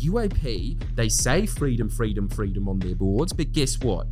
UAP, they say freedom, freedom, freedom on their boards, but guess what?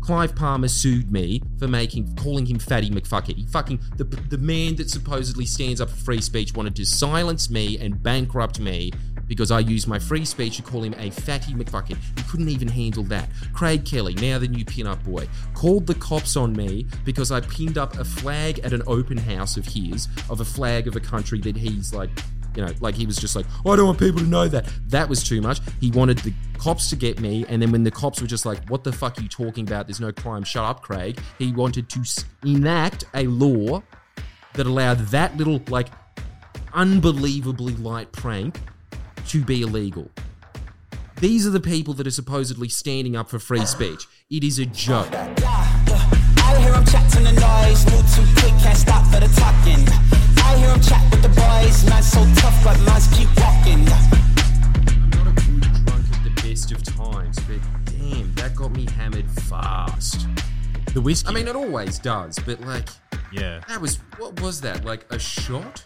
Clive Palmer sued me for making calling him Fatty McFuckett. He fucking the the man that supposedly stands up for free speech wanted to silence me and bankrupt me because I used my free speech to call him a fatty McFuckett. He couldn't even handle that. Craig Kelly, now the new pin-up boy, called the cops on me because I pinned up a flag at an open house of his of a flag of a country that he's like you know, like he was just like, "Oh, I don't want people to know that. That was too much. He wanted the cops to get me, and then when the cops were just like, "What the fuck are you talking about? There's no crime. Shut up, Craig." He wanted to enact a law that allowed that little like unbelievably light prank to be illegal. These are the people that are supposedly standing up for free speech. It is a joke. I hear him chat to the noise, move too quick, can't stop for the talking. I hear him chat with the boys, man so tough, but mans keep walking. I'm not a good drunk at the best of times, but damn, that got me hammered fast. The whiskey. I mean, it always does, but like, yeah. that was what was that? Like a shot?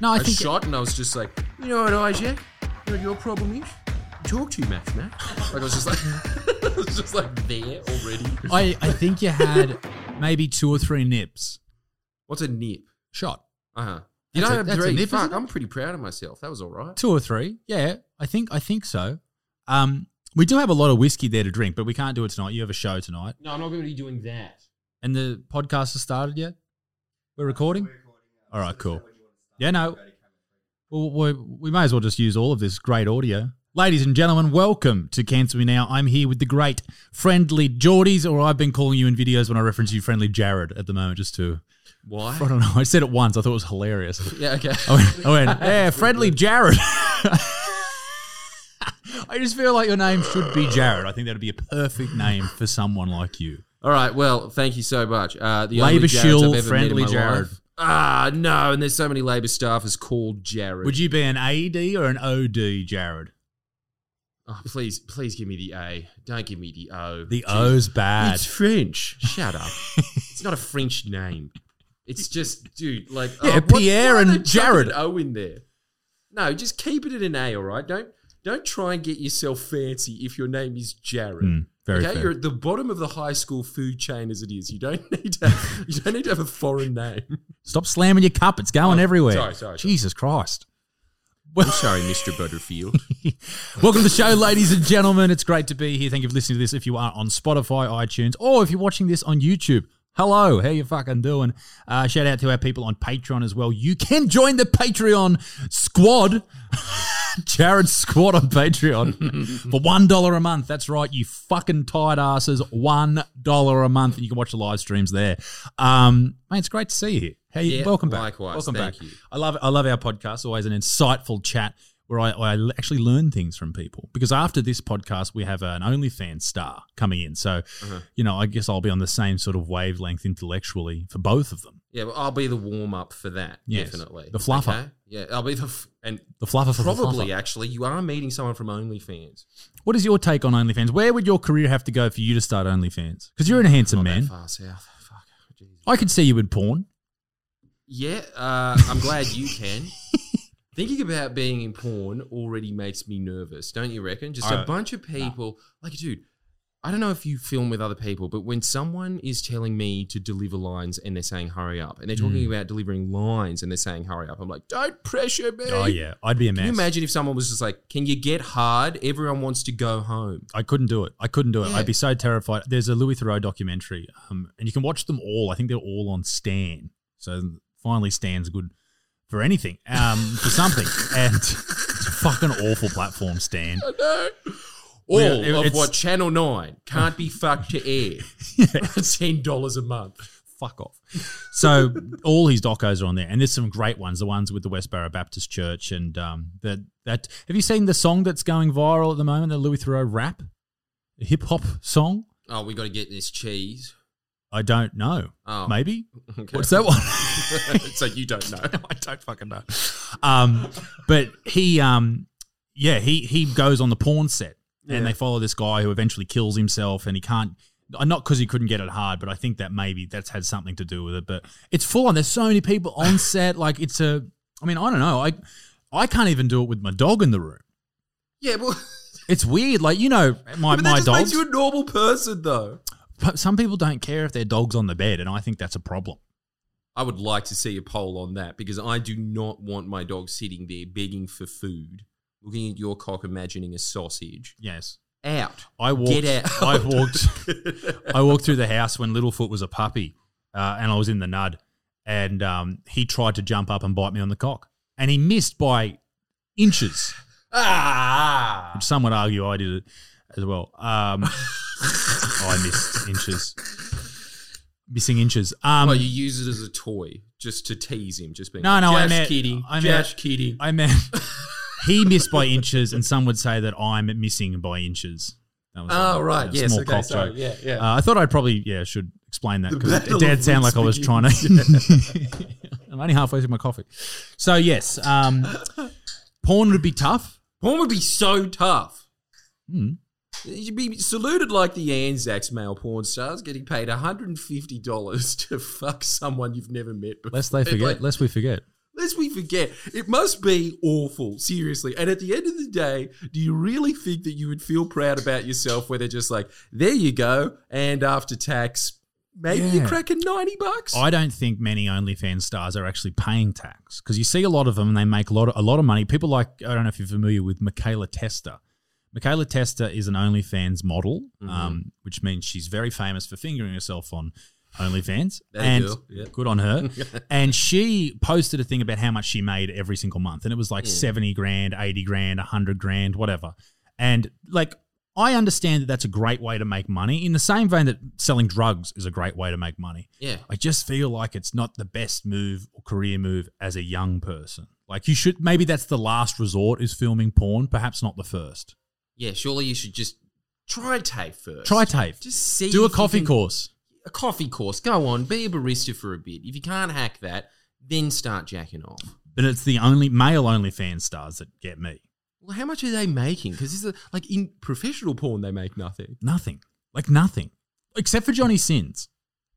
No, I a think shot, and I was just like, you know what, Isaac? You know what your problem is? You talk too much, man. Like I was just like, I was just like there already. I, I think you had maybe two or three nips. What's a nip? Shot. Uh huh. You That's don't a- have three. nip, Fuck. I'm pretty proud of myself. That was all right. Two or three. Yeah, I think I think so. Um, we do have a lot of whiskey there to drink, but we can't do it tonight. You have a show tonight, No, I'm not going to be doing that. and the podcast has started yet. We're recording. All right, cool. Yeah, no. Well, we, we may as well just use all of this great audio. Ladies and gentlemen, welcome to Cancel Me Now. I'm here with the great friendly Jordies, or I've been calling you in videos when I reference you friendly Jared at the moment, just to. Why? I don't know. I said it once. I thought it was hilarious. Yeah, okay. I went, I went yeah, friendly Jared. I just feel like your name should be Jared. I think that'd be a perfect name for someone like you. All right. Well, thank you so much. Uh, the Jareds shill, I've ever met in friendly my Jared. life. Ah, no. And there's so many Labour staffers called Jared. Would you be an AD or an OD, Jared? Oh, please, please give me the A. Don't give me the O. The Jeez. O's bad. It's French. Shut up. it's not a French name. It's just, dude, like Yeah, oh, Pierre why are and Jared. an O in there. No, just keep it at an A. All right. Don't don't try and get yourself fancy if your name is Jared. Mm, very okay, fair. you're at the bottom of the high school food chain as it is. You don't need to. you don't need to have a foreign name. Stop slamming your cup. It's going Oh, everywhere. sorry, sorry, sorry. Jesus Christ. I'm sorry, Mr. Butterfield. Welcome to the show, ladies and gentlemen. It's great to be here. Thank you for listening to this. If you are on Spotify, iTunes, or if you're watching this on YouTube, hello, how you fucking doing? Uh, shout out to our people on Patreon as well. You can join the Patreon squad. Jared's squad on Patreon for one dollar a month. That's right, you fucking tight asses. One dollar a month, and you can watch the live streams there. Um, mate, it's great to see you Hey, Yeah, welcome back. likewise. Welcome back. you. I love I love our podcast. Always an insightful chat where I, I actually learn things from people. Because after this podcast, we have an OnlyFans star coming in. So, Uh-huh. you know, I guess I'll be on the same sort of wavelength intellectually for both of them. Yeah, well, I'll be the warm up for that. Yes. Definitely. The fluffer. Okay? Yeah, I'll be the f- and The fluffer for the probably fluffer. actually you are meeting someone from OnlyFans. What is your take on OnlyFans? Where would your career have to go for you to start OnlyFans? Because you're a handsome man. far south. Fuck. I could see you in porn. Yeah, uh, I'm glad you can. Thinking about being in porn already makes me nervous, don't you reckon? Just a I- bunch of people, like, dude, I don't know if you film with other people, but when someone is telling me to deliver lines and they're saying hurry up, and they're talking Mm. about delivering lines and they're saying hurry up, I'm like, don't pressure me. Oh yeah, I'd be a mess. Can you imagine if someone was just like, can you get hard? Everyone wants to go home. I couldn't do it. I couldn't do it. Yeah. I'd be so terrified. There's a Louis Theroux documentary, um, and you can watch them all. I think they're all on Stan. So finally, Stan's good for anything, um, for something. And it's a fucking awful platform, Stan. I know. All Yeah, it- of what Channel 9 can't be fucked to air. $10 a month. fuck off. So all his docos are on there, and there's some great ones. The ones with the Westboro Baptist Church, and um, that that. Have you seen the song that's going viral at the moment? The Louis Theroux rap, hip hop song. Oh, we got to get this cheese. I don't know. Oh. Maybe. Okay. What's that one? so you don't know. I don't fucking know. Um, but he, um, yeah, he he goes on the porn set, and they follow this guy who eventually kills himself, and he can't. uh, Not because he couldn't get it hard, but I think that maybe that's had something to do with it. But it's full on. There's so many people on set. Like it's a. I mean, I don't know. I I can't even do it with my dog in the room. Yeah, well, It's weird. Like you know, my but that my just dogs. makes you a normal person, though. But some people don't care if their dog's on the bed, and I think that's a problem. I would like to see a poll on that because I do not want my dog sitting there begging for food, looking at your cock, imagining a sausage. Yes. Out. I walked. Get out. I walked. I walked through the house when Littlefoot was a puppy, uh, and I was in the nud, and um, he tried to jump up and bite me on the cock, and he missed by inches. ah! Some would argue I did it as well. Um, I missed inches, missing inches. Um, well, you use it as a toy just to tease him, just being No, like, no, I meant- kidding, I meant- just kidding. I meant he missed by inches, and some would say that I'm missing by inches. That was Oh, a- right. a Yes, small okay, sorry. joke. Yeah, yeah. Uh, I thought I'd probably yeah should explain that because it did sound like I was trying to. I'm only halfway through my coffee, so yes, um, porn would be tough. Porn would be so tough. Hmm. You'd be saluted like the Anzacs male porn stars getting paid $150 to fuck someone you've never met before. Lest they forget. Like, lest we forget. lest we forget. It must be awful, seriously. And at the end of the day, do you really think that you would feel proud about yourself where they're just like, there you go, and after tax, maybe Yeah. you're cracking 90 bucks? I don't think many OnlyFans stars are actually paying tax because you see a lot of them and they make a lot of, a lot of money. People like I don't know if you're familiar with Michaela Testa. Michaela Testa is an OnlyFans model, Mm-hmm. um, which means she's very famous for fingering herself on OnlyFans. And yeah. good on her. and she posted a thing about how much she made every single month, and it was like seventy grand, eighty grand, hundred grand, whatever. And like, I understand that that's a great way to make money. In the same vein that selling drugs is a great way to make money. yeah. I just feel like it's not the best move or career move as a young person. Like you should maybe that's the last resort is filming porn, perhaps not the first. Yeah, surely you should just try TAFE first. Try TAFE. Just see. Do a if you coffee can- course. A coffee course. Go on, be a barista for a bit. If you can't hack that, then start jacking off. But it's the only male OnlyFans stars that get me. Well, how much are they making? Because this is a, like in professional porn, they make nothing. Nothing. Like nothing. Except for Johnny Sins.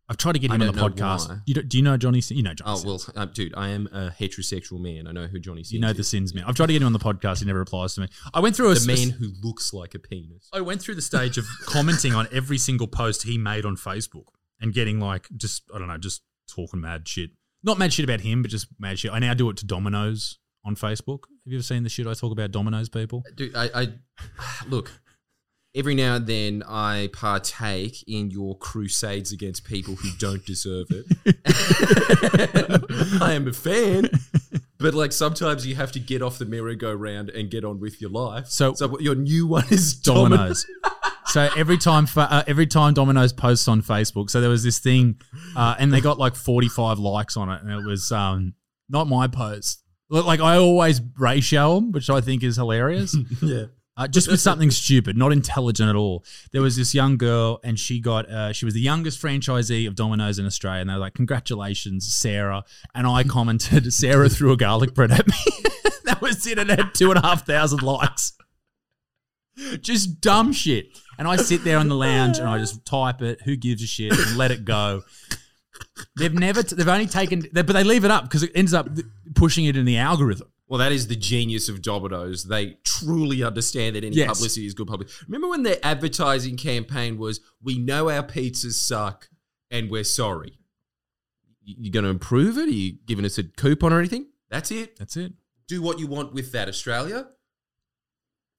I've tried to get him on the podcast. You don't, do you know Johnny? You know Johnny Oh well, uh, dude, I am a heterosexual man. I know who Johnny Sins You know the. Sins man. I've tried to get him on the podcast. He never replies to me. I went through a the man who looks like a penis. I went through the stage of commenting on every single post he made on Facebook and getting like just I don't know, just talking mad shit. Not mad shit about him, but just mad shit. I now do it to Domino's on Facebook. Have you ever seen the shit I talk about Domino's people? Dude, I, I look. Every now and then, I partake in your crusades against people who don't deserve it. I am a fan, but like sometimes you have to get off the merry-go-round and get on with your life. So- so your new one is Domino's. So every time, uh, every time Domino's posts on Facebook, so there was this thing, uh, and they got like forty five likes on it, and it was um, not my post. Like I always ratio them, which I think is hilarious. yeah. Uh, just with something stupid, not intelligent at all. There was this young girl, and she got uh, she was the youngest franchisee of Domino's in Australia, and they were like, "Congratulations, Sarah!" And I commented, "Sarah threw a garlic bread at me." that was it, and had two and a half thousand likes. Just dumb shit. And I sit there in the lounge and I just type it. Who gives a shit? And let it go. They've never. T- they've only taken, but they leave it up because it ends up pushing it in the algorithm. Well, that is the genius of Domino's. They truly understand that any Yes. publicity is good publicity. Remember when their advertising campaign was, "We know our pizzas suck, and we're sorry." You, you going to improve it? Are you giving us a coupon or anything? That's it. That's it. Do what you want with that, Australia.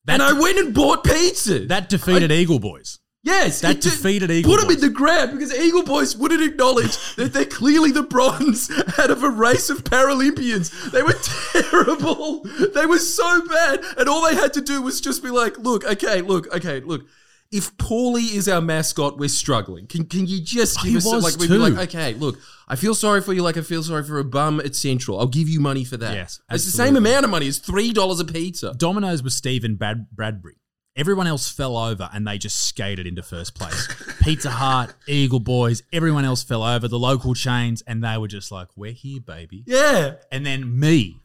That and I went and bought pizza. That defeated Eagle Boys. Yes, that defeated Eagle Put them in the ground because Eagle Boys wouldn't acknowledge that they're clearly the bronze out of a race of Paralympians. They were terrible. They were so bad, and all they had to do was just be like, "Look, okay, look, okay, look." if Paulie is our mascot, we're struggling. Can can you just give he us was like we'd be like, okay, look, I feel sorry for you, like I feel sorry for a bum at Central. I'll give you money for that. Yes, it's the same amount of money. It's three dollars a pizza. Domino's was Steven Brad- Bradbury. Everyone else fell over and they just skated into first place. Pizza Hut, Eagle Boys, everyone else fell over, the local chains, and they were just like, we're here, baby. Yeah. And then me,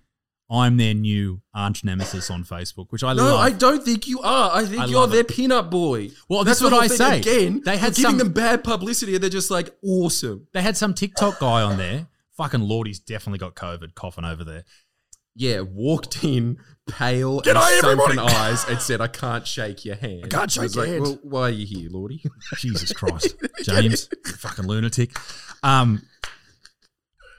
I'm their new arch nemesis on Facebook, which I No, love. I don't think you are. I think I you're their it. peanut boy. Well, That's that's what I say. Again, They had giving some- them bad publicity, and they're just like awesome. they had some TikTok guy on there. Fucking Lord, he's definitely got COVID coughing over there. Yeah, walked in pale G'day, and sunken everybody. eyes and said, "I can't shake your hand." I can't shake was your like, hand. Well, why are you here, Lordy? Jesus Christ, James, you fucking lunatic. Um,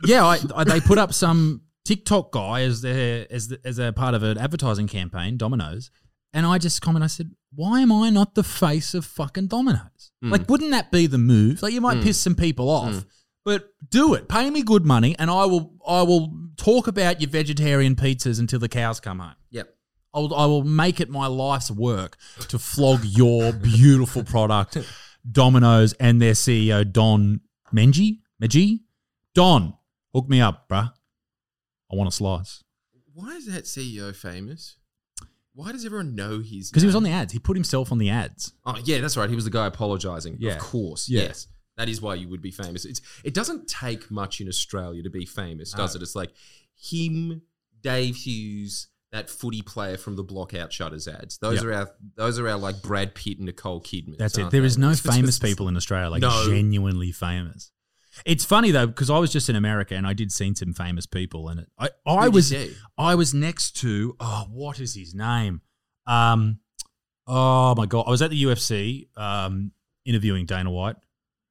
yeah, I, I, they put up some TikTok guy as their as the, as a part of an advertising campaign, Domino's, and I just comment. I said, "Why am I not the face of fucking Domino's? Mm. Like, wouldn't that be the move? Like, you might mm. piss some people off." Mm. But do it. Pay me good money, and I will. I will talk about your vegetarian pizzas until the cows come home. yep. I'll, I will make it my life's work to flog your beautiful product, Domino's, and their CEO, Don Menji. Menji? Don, hook me up, bruh. I want a slice. Why is that CEO famous? Why does everyone know his? Because he was on the ads. He put himself on the ads. Oh yeah, that's right. He was the guy apologizing. Yeah. Of course. Yeah. Yes. That is why you would be famous. It's it doesn't take much in Australia to be famous, does it? It's like him, Dave Hughes, that footy player from the block out shutters ads. Those Yeah. are our those are our like Brad Pitt and Nicole Kidman. That's it. There is no famous people in Australia, like No. genuinely famous. It's funny though because I was just in America and I did see some famous people and it. I, I Who'd was? I was next to oh what is his name? Um, oh my god, I was at the UFC um, interviewing Dana White.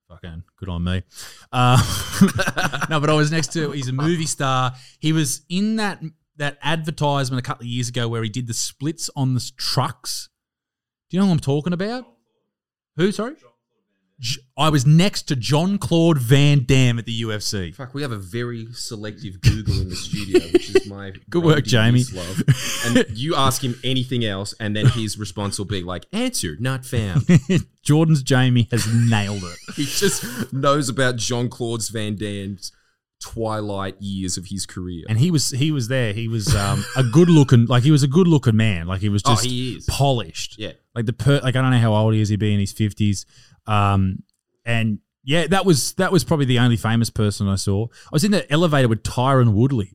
Fucking good on me. Uh, no, but I was next to. He's a movie star. He was in that that advertisement a couple of years ago where he did the splits on the trucks. Do you know who I'm talking about? Who? Sorry. I was next to Jean Claude Van Damme at the UFC. Fuck, we have a very selective Google in the which is my Good work, Jamie. Love. And you ask him anything else, and then his response will be like, "Answer not found." Jordan's Jamie has nailed it. he just knows about Jean Claude Van Damme's twilight years of his career. and he was he was there. He was um, a good looking like he was a good looking man. Like he was Oh, just he is. polished. Yeah. Like the per like I don't know how old he is. He'd be in his fifties. Um, and yeah, that was that was probably the only famous person I saw. I was in the elevator with Tyron Woodley,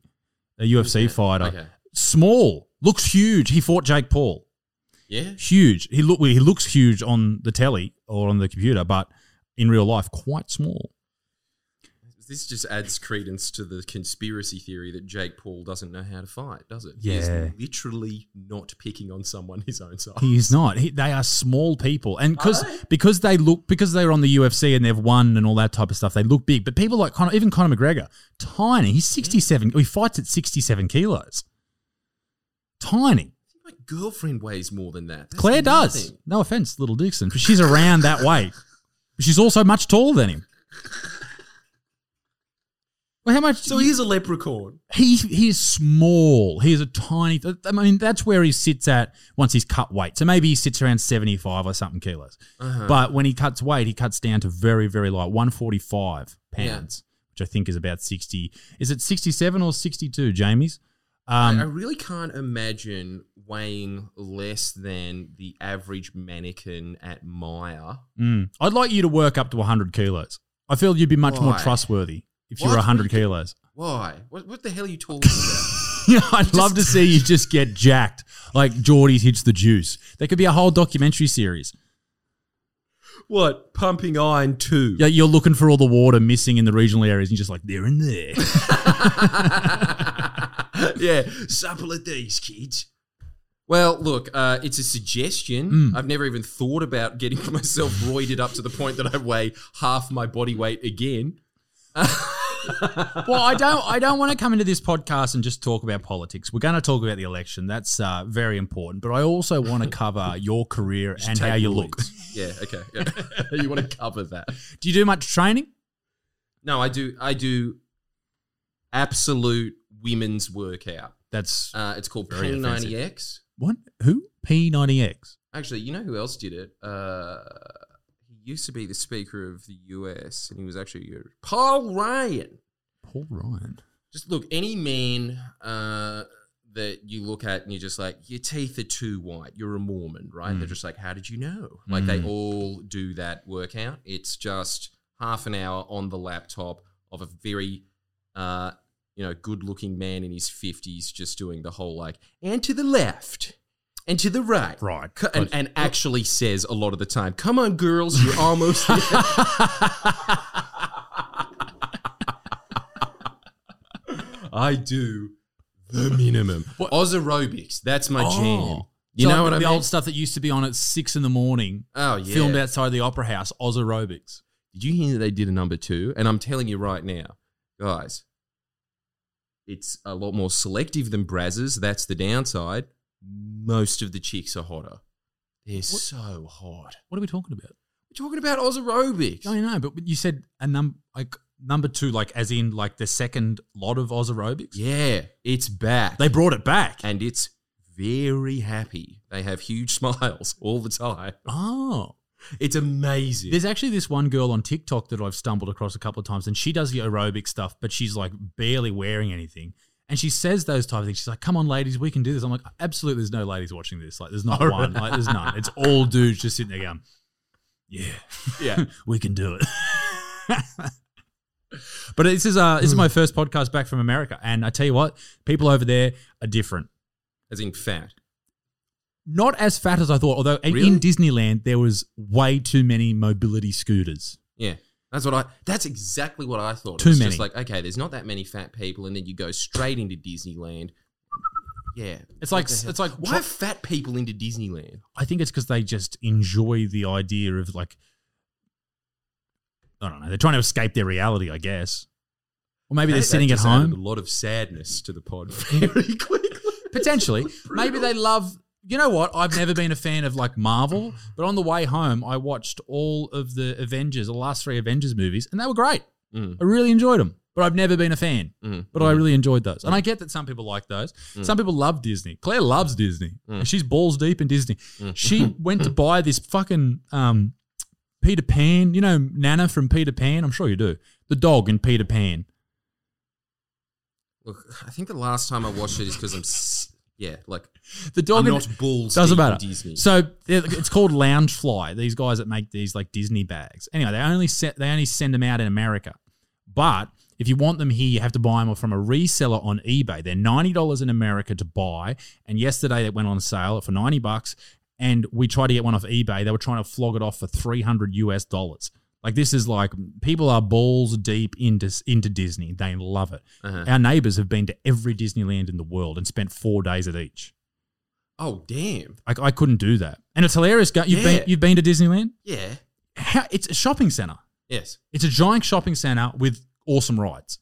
a UFC fighter. Okay. Small, looks huge. He fought Jake Paul. Yeah. Huge. He look he looks huge on the telly or on the computer, but in real life, quite small. This just adds credence to the conspiracy theory that Jake Paul doesn't know how to fight, does it? Yeah. He's literally not picking on someone his own size. He is not. He, they are small people, and because because they look because they're on the UFC and they've won and all that type of stuff, they look big. But people like Conor, even Conor McGregor, tiny. He's sixty seven. He fights at sixty seven kilos. Tiny. My girlfriend weighs more than that. That's Claire does. No offense, little Dixon, but she's around that weight. She's also much taller than him. Well, how much? So he's a leprechaun. he he's small. He's a tiny. I mean, that's where he sits at once he's cut weight. So maybe he sits around seventy five or something kilos. Uh-huh. But when he cuts weight, he cuts down to very very light, one forty five pounds, which I think is about sixty. Is it sixty seven or sixty two, Jamie's? I, I Um, really can't imagine weighing less than the average mannequin at Myer. mm. I'd like you to work up to hundred kilos. I feel you'd be much more trustworthy if you What? were hundred What kilos. Why? What, what the hell are you talking about? Yeah, I'd love to see you just get jacked like Jordie's hits the juice. There could be a whole documentary series. what? Pumping iron too? Yeah, you're looking for all the water missing in the regional areas, and you're just like, they're in there. yeah, supple of these kids. Well, look, uh, it's a suggestion. Mm. I've never even thought about getting myself roided up to the point that I weigh half my body weight again. Well, I don't. I don't want to come into this podcast and just talk about politics. We're going to talk about the election. That's uh, very important. But I also want to cover your career and how you look. Yeah, okay. yeah. you want to cover that? Do you do much training? No, I do. I do absolute women's workout. That's Uh, it's called P90X. what? Who? P90X. Actually, you know who else did it? Uh, used to be the Speaker of the US, and he was actually Paul Ryan. Paul Ryan. Just look, any man uh, that you look at and you're just like, your teeth are too white. You're a Mormon, right? They're just like, how did you know? Like they all do that workout. It's just half an hour on the laptop of a very, uh, you know, good-looking man in his fifties just doing the whole like, and to the left. And to the right, Right. Co- and, and actually says a lot of the time, "Come on, girls, you're almost there." I do the minimum. Oz aerobics. That's my oh. jam. You So know what I the mean? old stuff that used to be on at six in the morning, oh yeah. filmed outside the opera house, Oz aerobics. Did you hear that they did a number two? And I'm telling you right now, guys, it's a lot more selective than Brazzers. That's the downside. Most of the chicks are hotter. They're so hot. What are we talking about? We're talking about Oz aerobics. I know, but you said a num like number two, like as in like the second lot of Oz aerobics. Yeah, it's back. They brought it back. and it's very happy. They have huge smiles all the time. oh. It's amazing. There's actually this one girl on TikTok that I've stumbled across a couple of times, and she does the aerobic stuff, but she's like barely wearing anything. And she says those type of things. She's like, "Come on, ladies, we can do this." I'm like, "Absolutely, there's no ladies watching this. Like, there's not one. Like, there's none. It's all dudes just sitting there going, yeah, yeah. we can do it." but this is uh, this is my first podcast back from America, and I tell you what, people over there are different. As in fat. Not as fat as I thought. Although in- Really? in Disneyland there was way too many mobility scooters. Yeah. That's what I that's exactly what I thought. Too it's many. just like, okay, there's not that many fat people, and then you go straight into Disneyland. Yeah. It's like What the hell? it's like why are fat people into Disneyland? I think it's because they just enjoy the idea of like I don't know. They're trying to escape their reality, I guess. Or maybe they're sitting that at home. A lot of sadness to the pod very quickly. Potentially. maybe they love you know what? I've never been a fan of like Marvel, but on the way home I watched all of the Avengers, the last three Avengers movies, and they were great. Mm. I really enjoyed them. But I've never been a fan. Mm. But I really enjoyed those. And I get that some people like those. Some people love Disney. Claire loves Disney. She's balls deep in Disney. She went to buy this fucking um, Peter Pan. You know Nana from Peter Pan? I'm sure you do. The dog in Peter Pan. Look, I think the last time I watched it is because I'm, s- yeah, like The dog in- not balls Doesn't matter. Disney. So it's called Loungefly. These guys that make these like Disney bags. Anyway, they only set they only send them out in America. But if you want them here, you have to buy them from a reseller on eBay. They're ninety dollars in America to buy. And yesterday it went on sale for ninety bucks. And we tried to get one off eBay. They were trying to flog it off for three hundred US dollars. Like this is like people are balls deep into into Disney. They love it. Uh-huh. Our neighbors have been to every Disneyland in the world and spent four days at each. oh damn, I, I couldn't do that. And it's hilarious. You've Yeah. been you've been to Disneyland? yeah, How, it's a shopping center. yes, It's a giant shopping center with awesome rides.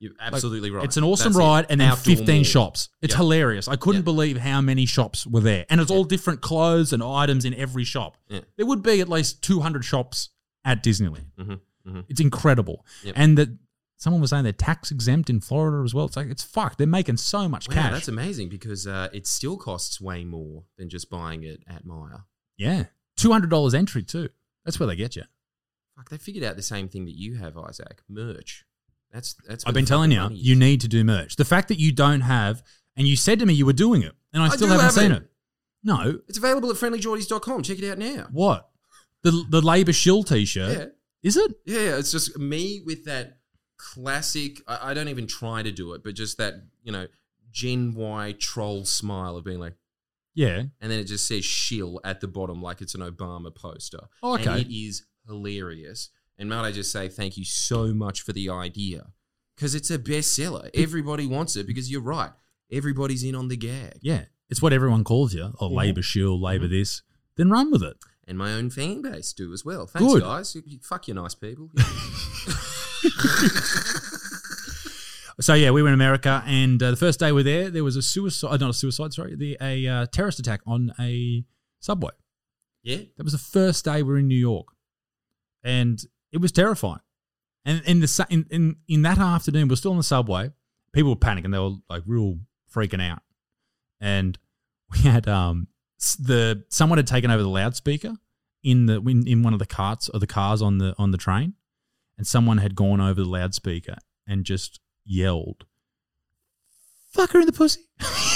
you're absolutely right. It's an awesome That's it. ride and then Outdoor 15 mall. shops. It's Yeah. hilarious. I couldn't Yeah. believe how many shops were there. And it's all different clothes and items in every shop. There would be at least 200 shops at Disneyland. Mhm, mhm. It's incredible. Yep. And that someone was saying they're tax exempt in Florida as well. It's like it's fucked. They're making so much Wow, cash. that's amazing because uh, it still costs way more than just buying it at Myer. yeah. $200 entry too. That's where they get you. Fuck, they figured out the same thing that you have, Isaac. Merch. That's that's. I've been telling you, you need to do merch. The fact that you don't have, and you said to me you were doing it, and I I still haven't have seen it. it. No, It's available at friendlyjordies.com. Check it out now. what? The the Labour Shill T-shirt Yeah. is it? Yeah, yeah, it's just me with that classic. I, I don't even try to do it, but just that you know Gen Y troll smile of being like, Yeah. and then it just says "shill" at the bottom like it's an Obama poster. Oh, okay. and it is hilarious. And might I just say thank you so much for the idea because it's a bestseller. Everybody wants it because you're right. Everybody's in on the gag, Yeah, it's what everyone calls you. Oh, Labour Shill, Labour Mm-hmm. this. Then run with it. And my own fan base do as well. Thanks, Good. guys. You- you- Fuck you, nice people. So yeah, we were in America, and uh, the first day we were there, there was a suicide, not a suicide, sorry, the, a uh, terrorist attack on a subway. yeah, That was the first day we were in New York, and it was terrifying. And in the in, in in that afternoon, we're still on the subway. People were panicking; they were like real freaking out. And we had um the someone had taken over the loudspeaker in the in, in one of the carts or the cars on the on the train, and someone had gone over the loudspeaker and just yelled, "Fuck her in the pussy."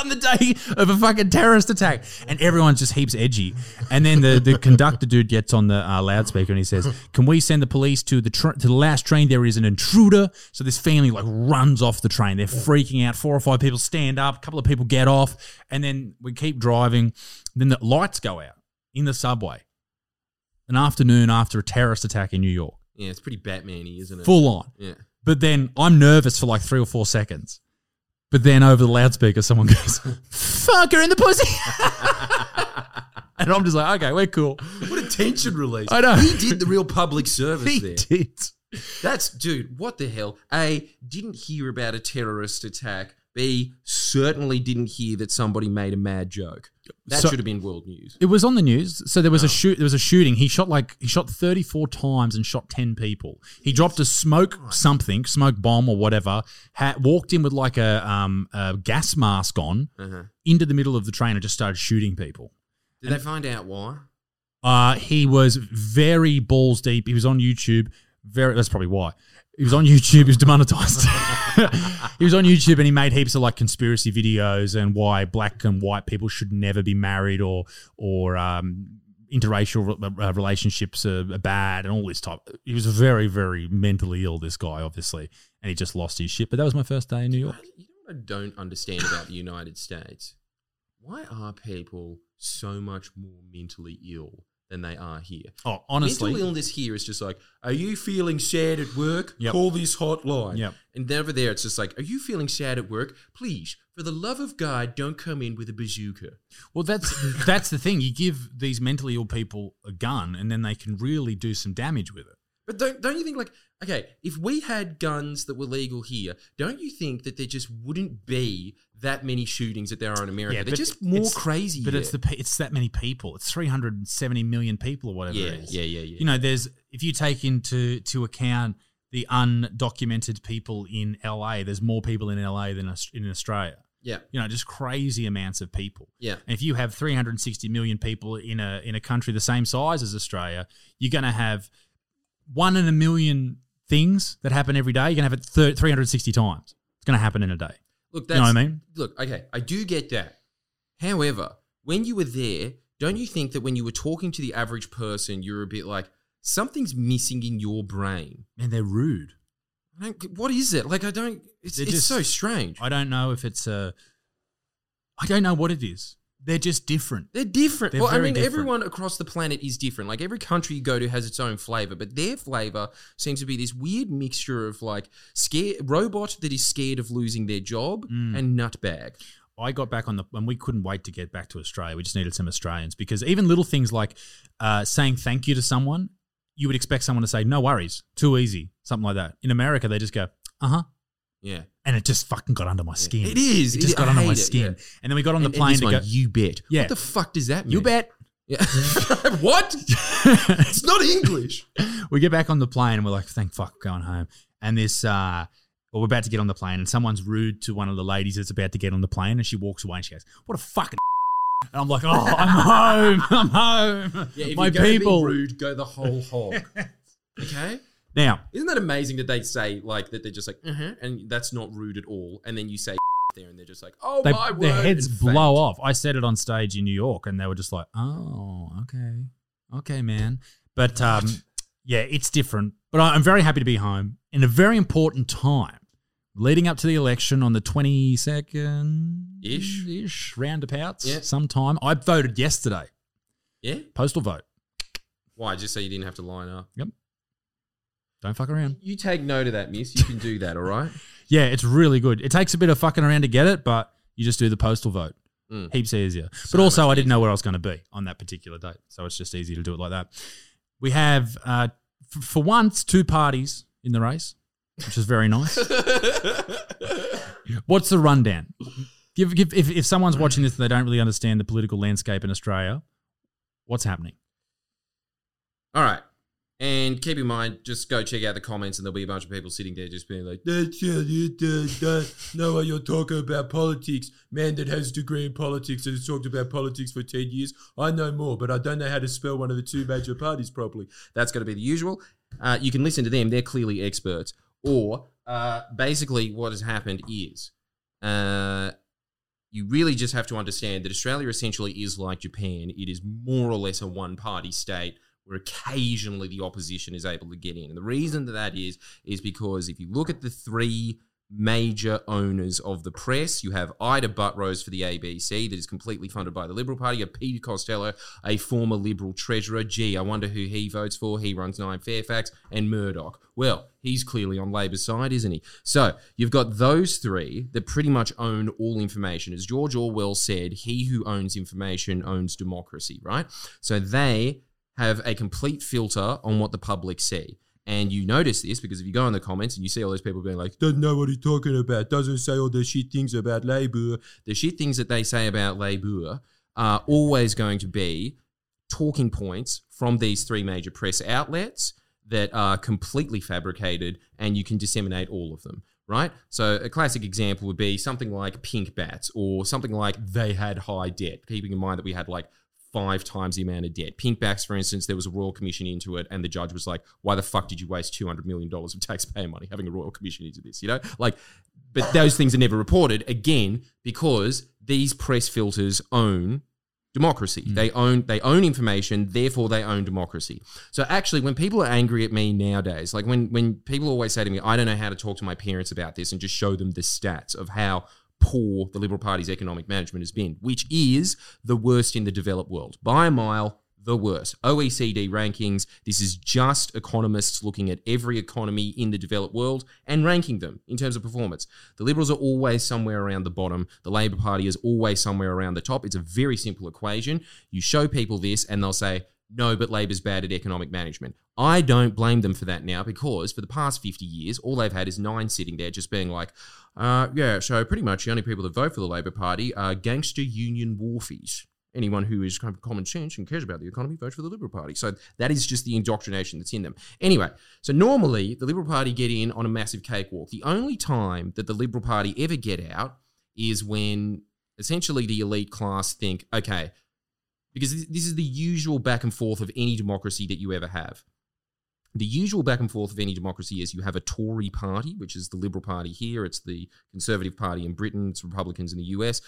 On the day of a fucking terrorist attack, and everyone's just heaps edgy. And then the, the conductor dude gets on the uh, loudspeaker and he says, "Can we send the police to the tr- to the last train? There is an intruder." So this family like runs off the train. They're freaking out. Four or five people stand up. A couple of people get off, and then we keep driving. Then the lights go out in the subway. An afternoon after a terrorist attack in New York, Yeah, it's pretty Batman-y, isn't it? full on. Yeah. But then I'm nervous for like three or four seconds. But then over the loudspeaker, someone goes, "Fuck her in the pussy," and I'm just like, "Okay, we're cool." What a tension release. I know. He did the real public service He there. did. That's dude, what the hell? A didn't hear about a terrorist attack. B certainly didn't hear that somebody made a mad joke. That So- should have been world news. It was on the news. So there was a shoot. There was a shooting. He shot like he shot 34 times and shot 10 people. He dropped a smoke something, smoke bomb or whatever. Ha- walked in with like a um a gas mask on Uh-huh. into the middle of the train and just started shooting people. Did they find out why? Uh, he was very balls deep. He was on YouTube. Very. That's probably why. He was on YouTube. He was demonetized. he was on YouTube and he made heaps of like conspiracy videos and why black and white people should never be married or or um, interracial re- uh, relationships are, are bad and all this type. He was very very mentally ill. This guy obviously, and he just lost his shit. But that was my first day in New York. You know what I don't understand about the United States? Why are people so much more mentally ill than they are here? Oh, honestly, Mental illness here is just like, are you feeling sad at work? Yep. Call this hotline. Yep. And over there, it's just like, are you feeling sad at work? Please, for the love of God, don't come in with a bazooka. Well, that's that's the thing. You give these mentally ill people a gun, and then they can really do some damage with it. But don't don't you think like okay, if we had guns that were legal here, don't you think that there just wouldn't be that many shootings that there are in America? They're just more crazy. But it's the it's that many people. It's three hundred and seventy million people or whatever yeah, it is. yeah, yeah, yeah. You know, there's if you take into to account the undocumented people in LA, there's more people in LA than in Australia. yeah, You know, just crazy amounts of people. yeah. And if you have 360 million people in a in a country the same size as Australia, you're going to have one in a million things that happen every day. You're going to have it thir- 360 times. It's going to happen in a day. Look, You know what I mean? Look, okay, I do get that. However, when you were there, don't you think that when you were talking to the average person, you're a bit like something's missing in your brain? And they're rude. I don't, what is it? Like I don't. It's, it's just- so strange. I don't know if it's a. I don't know what it is. They're just different. They're different. They're well, I mean, different. everyone across the planet is different. Like every country you go to has its own flavor, but their flavor seems to be this weird mixture of like scared robot that is scared of losing their job Mm. and nutbag. I got back on the, and we couldn't wait to get back to Australia. We just needed some Australians because even little things like uh, saying thank you to someone, you would expect someone to say, no worries, too easy, something like that. In America, they just go, uh huh. Yeah, And it just fucking got under my skin. It is. It just It- got I under my hate it, skin. yeah. And then we got on the plane this to one, go. You bet. Yeah. What the fuck does that mean? You bet. Yeah. what? it's not English. we get back on the plane and we're like, thank fuck, going home. And this, uh, well, we're about to get on the plane and someone's rude to one of the ladies that's about to get on the plane and she walks away and she goes, what a fucking. And I'm like, oh, I'm home. I'm home. Yeah, if My people. rude, go the whole hog. okay. Now, Isn't that amazing that they say like that? They're just like, uh-huh, and that's not rude at all. And then you say there, and they're just like, oh they, my word, their heads blow faint. off. I said it on stage in New York, and they were just like, "Oh, okay, okay, man." But um, yeah, it's different. But I- I'm very happy to be home in a very important time, leading up to the election on the 22nd Ish. ish roundabouts. Yeah. sometime. I voted yesterday, Yeah. postal vote. Why? Just so you didn't have to line up. Yep. Don't fuck around. You take note of that, miss. You can do that, all right? Yeah, it's really good. It takes a bit of fucking around to get it, but you just do the postal vote. Mm. Heaps easier. So but also, I didn't know where I was going to be on that particular date. So it's just easy to do it like that. We have, uh, f- for once, two parties in the race, which is very nice. What's the rundown? Give, give, if, if someone's watching this and they don't really understand the political landscape in Australia, what's happening? All right. And keep in mind, just go check out the comments, and there'll be a bunch of people sitting there just being like, That's it. You don't know what you're talking about politics. Man that has a degree in politics and has talked about politics for 10 years. I know more, but I don't know how to spell one of the two major parties properly. That's going to be the usual. Uh, you can listen to them; they're clearly experts. Or uh, basically, what has happened is uh, you really just have to understand that Australia essentially is like Japan. It is more or less a one-party state. Where occasionally the opposition is able to get in, and the reason that that is is because if you look at the three major owners of the press. You have Ita Buttrose for the ABC, that is completely funded by the Liberal Party. You have Peter Costello, a former Liberal treasurer. Gee, I wonder who he votes for. He runs Nine Fairfax and Murdoch. Well, he's clearly on Labor's side, isn't he? So you've got those three that pretty much own all information. As George Orwell said, he who owns information owns democracy, right? So they have a complete filter on what the public see. And you notice this because if you go in the comments and you see all those people being like, Doesn't know what he's talking about. Doesn't say all the shit things about Labour. the shit things that they say about Labour are always going to be talking points from these three major press outlets that are completely fabricated and you can disseminate all of them. Right? So, a classic example would be something like pink batts or something like they had high debt, keeping in mind that we had like five times the amount of debt. Pink batts, for instance, there was a royal commission into it, and the judge was like, Why the fuck did you waste $200 million of taxpayer money having a royal commission into this? You know? Like, but those things are never reported again because these press filters own democracy. Mm. They own they own information, therefore they own democracy. So actually when people are angry at me nowadays, like when when people always say to me, I don't know how to talk to my parents about this and just show them the stats of how poor the Liberal Party's economic management has been, which is the worst in the developed world. By a mile, the worst. OECD rankings. This is just economists looking at every economy in the developed world and ranking them in terms of performance. The Liberals are always somewhere around the bottom. The Labor Party is always somewhere around the top. It's a very simple equation. You show people this and they'll say, no, but Labor's bad at economic management. I don't blame them for that now because for the past 50 years, all they've had is nine sitting there just being like, uh, yeah, so pretty much the only people that vote for the Labor Party are gangster union wharfies anyone who is kind of common sense and cares about the economy votes for the Liberal Party. So that is just the indoctrination that's in them. Anyway, so normally the Liberal Party get in on a massive cakewalk. The only time that the Liberal Party ever get out is when essentially the elite class think, okay, because this- is the usual back and forth of any democracy that you ever have. The usual back and forth of any democracy is you have a Tory party, which is the Liberal Party here, it's the Conservative Party in Britain, it's Republicans in the US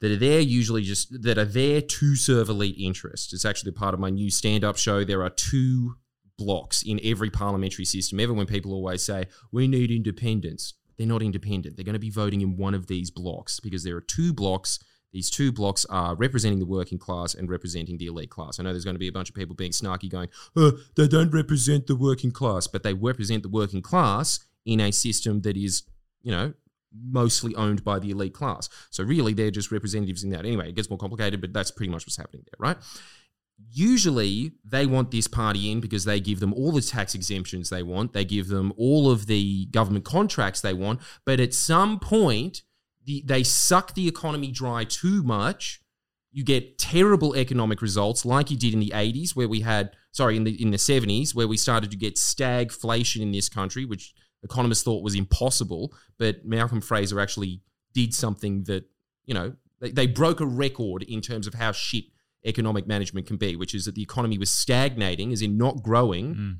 that are there usually just that are there to serve elite interests. It's actually part of my new stand-up show. There are two blocks in every parliamentary system. Ever when people always say we need independence, they're not independent. They're going to be voting in one of these blocks because there are two blocks. These two blocks are representing the working class and representing the elite class. I know there's going to be a bunch of people being snarky going, Uh, they don't represent the working class, but they represent the working class in a system that is, you know, mostly owned by the elite class. So really, they're just representatives in that. Anyway, it gets more complicated, but that's pretty much what's happening there, right? Usually, they want this party in because they give them all the tax exemptions they want, they give them all of the government contracts they want, but at some point, the, they suck the economy dry too much. You get terrible economic results, like you did in the 80s, where we had, sorry, in the in the 70s, where we started to get stagflation in this country, which economists thought was impossible, but Malcolm Fraser actually did something that, you know, they, they broke a record in terms of how shit economic management can be, which is that the economy was stagnating, as in not growing, Mm.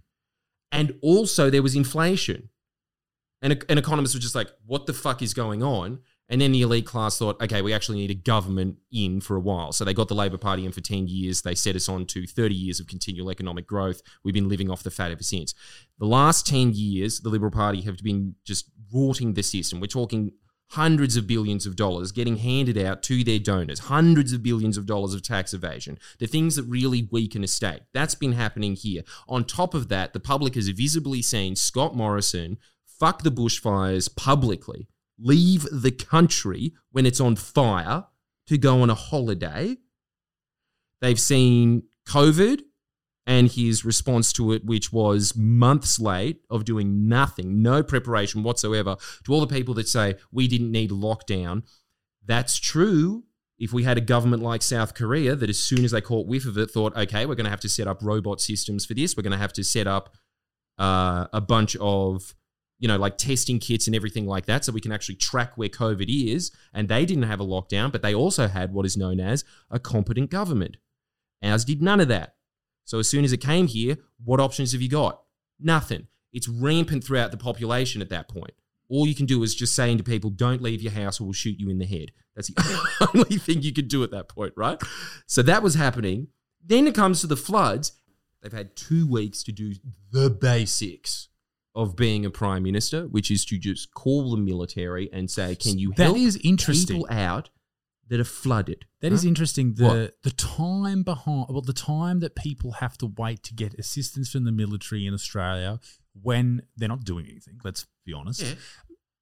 and also there was inflation. And an economist was just like, what the fuck is going on? And then the elite class thought, okay, we actually need a government in for a while. So they got the Labor Party in for 10 years. They set us on to 30 years of continual economic growth. We've been living off the fat ever since. The last 10 years, the Liberal Party have been just rorting the system. We're talking hundreds of billions of dollars getting handed out to their donors, hundreds of billions of dollars of tax evasion, the things that really weaken a state. That's been happening here. On top of that, the public has visibly seen Scott Morrison fuck the bushfires publicly, leave the country when it's on fire to go on a holiday. They've seen COVID and his response to it, which was months late of doing nothing, no preparation whatsoever. To all the people that say we didn't need lockdown, that's true, If we had a government like South Korea that, as soon as they caught whiff of it, thought, okay, we're going to have to set up robot systems for this, we're going to have to set up uh, a bunch of, you know, like testing kits and everything like that so we can actually track where COVID is. And they didn't have a lockdown, but they also had what is known as a competent government. Ours did none of that. So as soon as it came here, what options have you got? Nothing. It's rampant throughout the population at that point. All you can do is just saying to people, don't leave your house or we'll shoot you in the head. That's the only thing you could do at that point, right? So that was happening. Then it comes to the floods. They've had two weeks to do the basics of being a prime minister, which is to just call the military and say, can you That help is interesting. people out that are flooded? That is Huh? interesting. The What? the time behind well, the time that people have to wait to get assistance from the military in Australia when they're not doing anything, let's be honest. Yeah.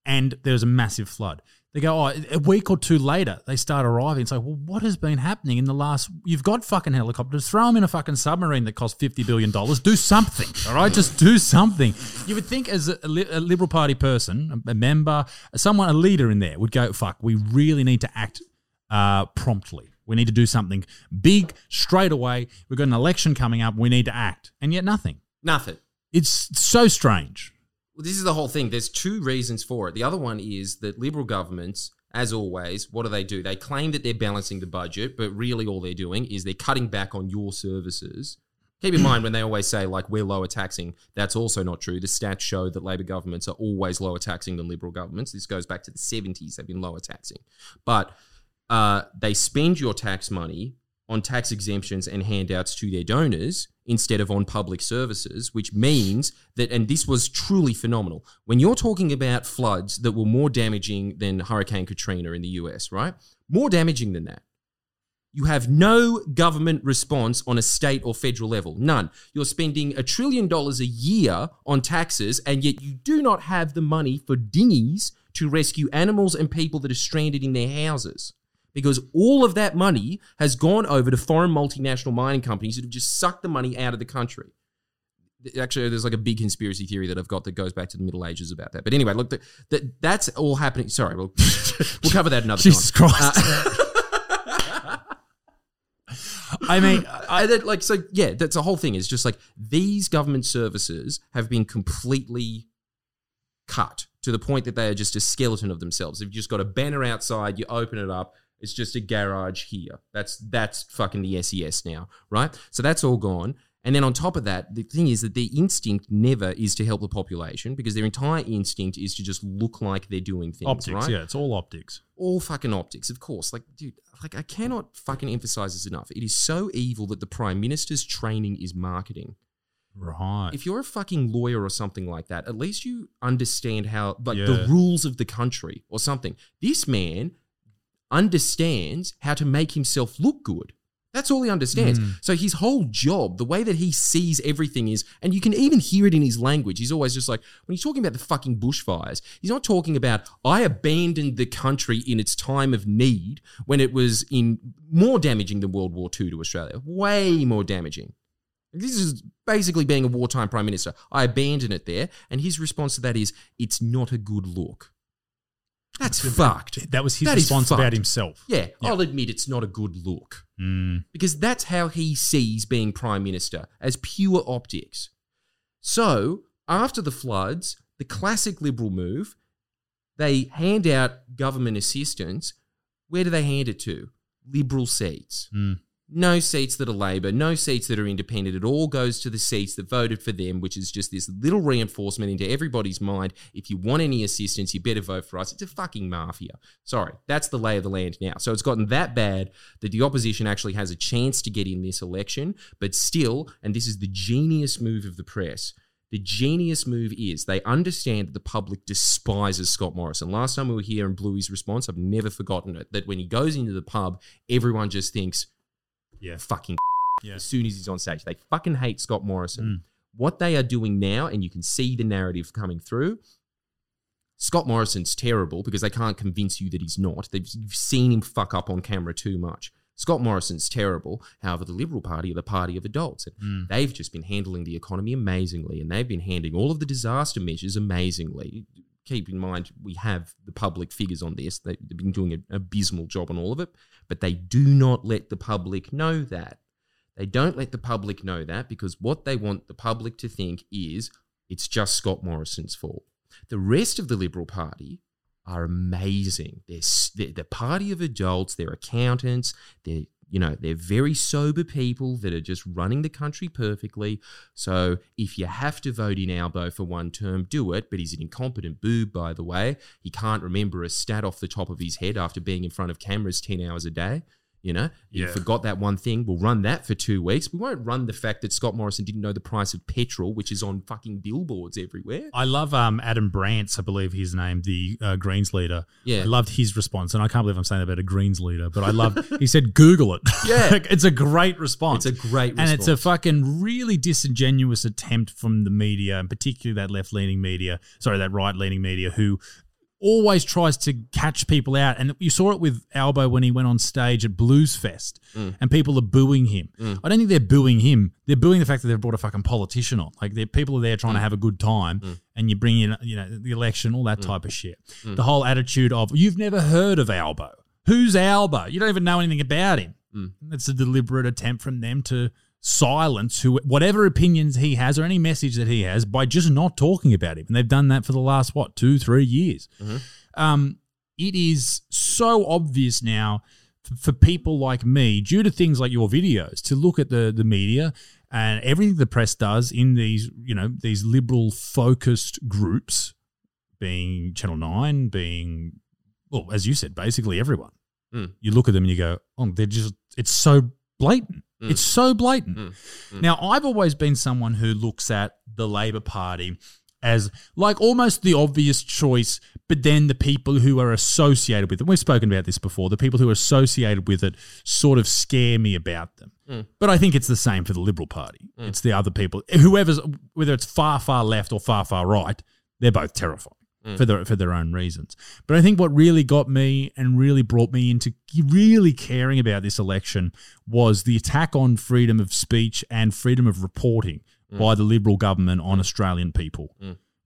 And there was a massive flood. They go, oh, a week or two later, they start arriving. It's like, well, what has been happening in the last? You've got fucking helicopters. Throw them in a fucking submarine that costs fifty billion dollars. Do something, all right? Just do something. You would think, as a, a Liberal Party person, a, a member, someone, a leader in there, would go, fuck, we really need to act uh, promptly. We need to do something big straight away. We've got an election coming up. We need to act, and yet nothing. Nothing. It's so strange. Well, this is the whole thing. There's two reasons for it. The other one is that liberal governments, as always, what do they do? They claim that they're balancing the budget, but really all they're doing is they're cutting back on your services. Keep in mind when they always say, like, we're lower taxing, that's also not true. The stats show that Labor governments are always lower taxing than Liberal governments. This goes back to the 70s, they've been lower taxing. But uh, they spend your tax money on tax exemptions and handouts to their donors instead of on public services, which means that, and this was truly phenomenal, when you're talking about floods that were more damaging than Hurricane Katrina in the US, right? More damaging than that. You have no government response on a state or federal level. None. You're spending a trillion dollars a year on taxes, and yet you do not have the money for dinghies to rescue animals and people that are stranded in their houses. Because all of that money has gone over to foreign multinational mining companies that have just sucked the money out of the country. Actually, there's like a big conspiracy theory that I've got that goes back to the Middle Ages about that. But anyway, look, the, that's all happening. Sorry, we'll, we'll cover that another Jesus time. Uh, Christ. I mean, I, that, like so yeah that's the whole thing is just like these government services have been completely cut to the point that they are just a skeleton of themselves you've just got a banner outside you open it up it's just a garage here that's that's fucking the ses now right so that's all gone and then on top of that the thing is that their instinct never is to help the population because their entire instinct is to just look like they're doing things optics. right Yeah, it's all optics. all fucking optics, of course. Like, dude, like I cannot fucking emphasize this enough. It is so evil that the prime minister's training is marketing. Right. If you're a fucking lawyer or something like that, at least you understand how, like, Yeah. the rules of the country or something. This man understands how to make himself look good. That's all he understands. Hmm. So his whole job, the way that he sees everything is, and you can even hear it in his language. He's always just like, when he's talking about the fucking bushfires, he's not talking about, I abandoned the country in its time of need when it was in more damaging than World War II to Australia. Way more damaging. This is basically being a wartime prime minister. I abandon it there. And his response to that is, it's not a good look. That's fucked. that was his That is response about fucked. himself. Yeah, I'll admit it's not a good look Mm. because that's how he sees being prime minister as pure optics. So, after the floods, the classic liberal move, they hand out government assistance. Where do they hand it to? Liberal seats. No seats that are Labor, no seats that are independent. It all goes to the seats that voted for them, which is just this little reinforcement into everybody's mind. If you want any assistance, you better vote for us. It's a fucking mafia. Sorry, that's the lay of the land now. So it's gotten that bad that the opposition actually has a chance to get in this election, but still, and this is the genius move of the press. The genius move is they understand that the public despises Scott Morrison. Last time we were here and Bluey's response, I've never forgotten it. That when he goes into the pub, everyone just thinks, Yeah. fucking Yeah. as soon as he's on stage. They fucking hate Scott Morrison. Mm. What they are doing now, and you can see the narrative coming through. Scott Morrison's terrible because they can't convince you that he's not. They've you've seen him fuck up on camera too much. Scott Morrison's terrible. However, the Liberal Party are the party of adults. And Mm. they've just been handling the economy amazingly, and they've been handling all of the disaster measures amazingly. Keep in mind we have the public figures on this. They, they've been doing an abysmal job on all of it, but they do not let the public know that. They don't let the public know that because what they want the public to think is it's just Scott Morrison's fault. The rest of the Liberal Party are amazing. They're, they're the party of adults. They're accountants. They're you know they're very sober people that are just running the country perfectly. So if you have to vote in Albo for one term, do it. But he's an incompetent boob, by the way. He can't remember a stat off the top of his head after being in front of cameras ten hours a day. You know, you Yeah. forgot that one thing. We'll run that for two weeks. We won't run the fact that Scott Morrison didn't know the price of petrol, which is on fucking billboards everywhere. I love um, Adam Bandt, I believe his name, the uh, Greens leader. Yeah. I loved his response, and I can't believe I'm saying that about a Greens leader, but I love. he said, "Google it." Yeah. Like, it's a great response. It's a great and it's a fucking really disingenuous attempt from the media, and particularly that left leaning media, sorry, that right leaning media, who always tries to catch people out. And you saw it with Albo when he went on stage at Blues Fest, Mm. and people are booing him. I don't think they're booing him; they're booing the fact that they've brought a fucking politician on. Like, they're people are there trying to Mm. have a good time, and you bring in, you know, the election, all that Mm. type of shit. The whole attitude of you've never heard of Albo. Who's Albo? You don't even know anything about him. Mm. It's a deliberate attempt from them to silence who whatever opinions he has or any message that he has by just not talking about him. And they've done that for the last what two, three years. Um, it is so obvious now for people like me, due to things like your videos, to look at the the media and everything the press does in these you know these liberal focused groups, being Channel Nine, being well as you said, basically everyone. Mm. You look at them and you go, oh, they're just it's so blatant. Mm. It's so blatant. Mm. Mm. Now, I've always been someone who looks at the Labor Party as like almost the obvious choice, but then the people who are associated with it. We've spoken about this before. The people who are associated with it sort of scare me about them. But I think it's the same for the Liberal Party. It's the other people, whoever's whether it's far far left or far far right, they're both terrifying Mm. for their for their own reasons. But I think what really got me and really brought me into really caring about this election was the attack on freedom of speech and freedom of reporting mm. by the Liberal government on mm. Australian people.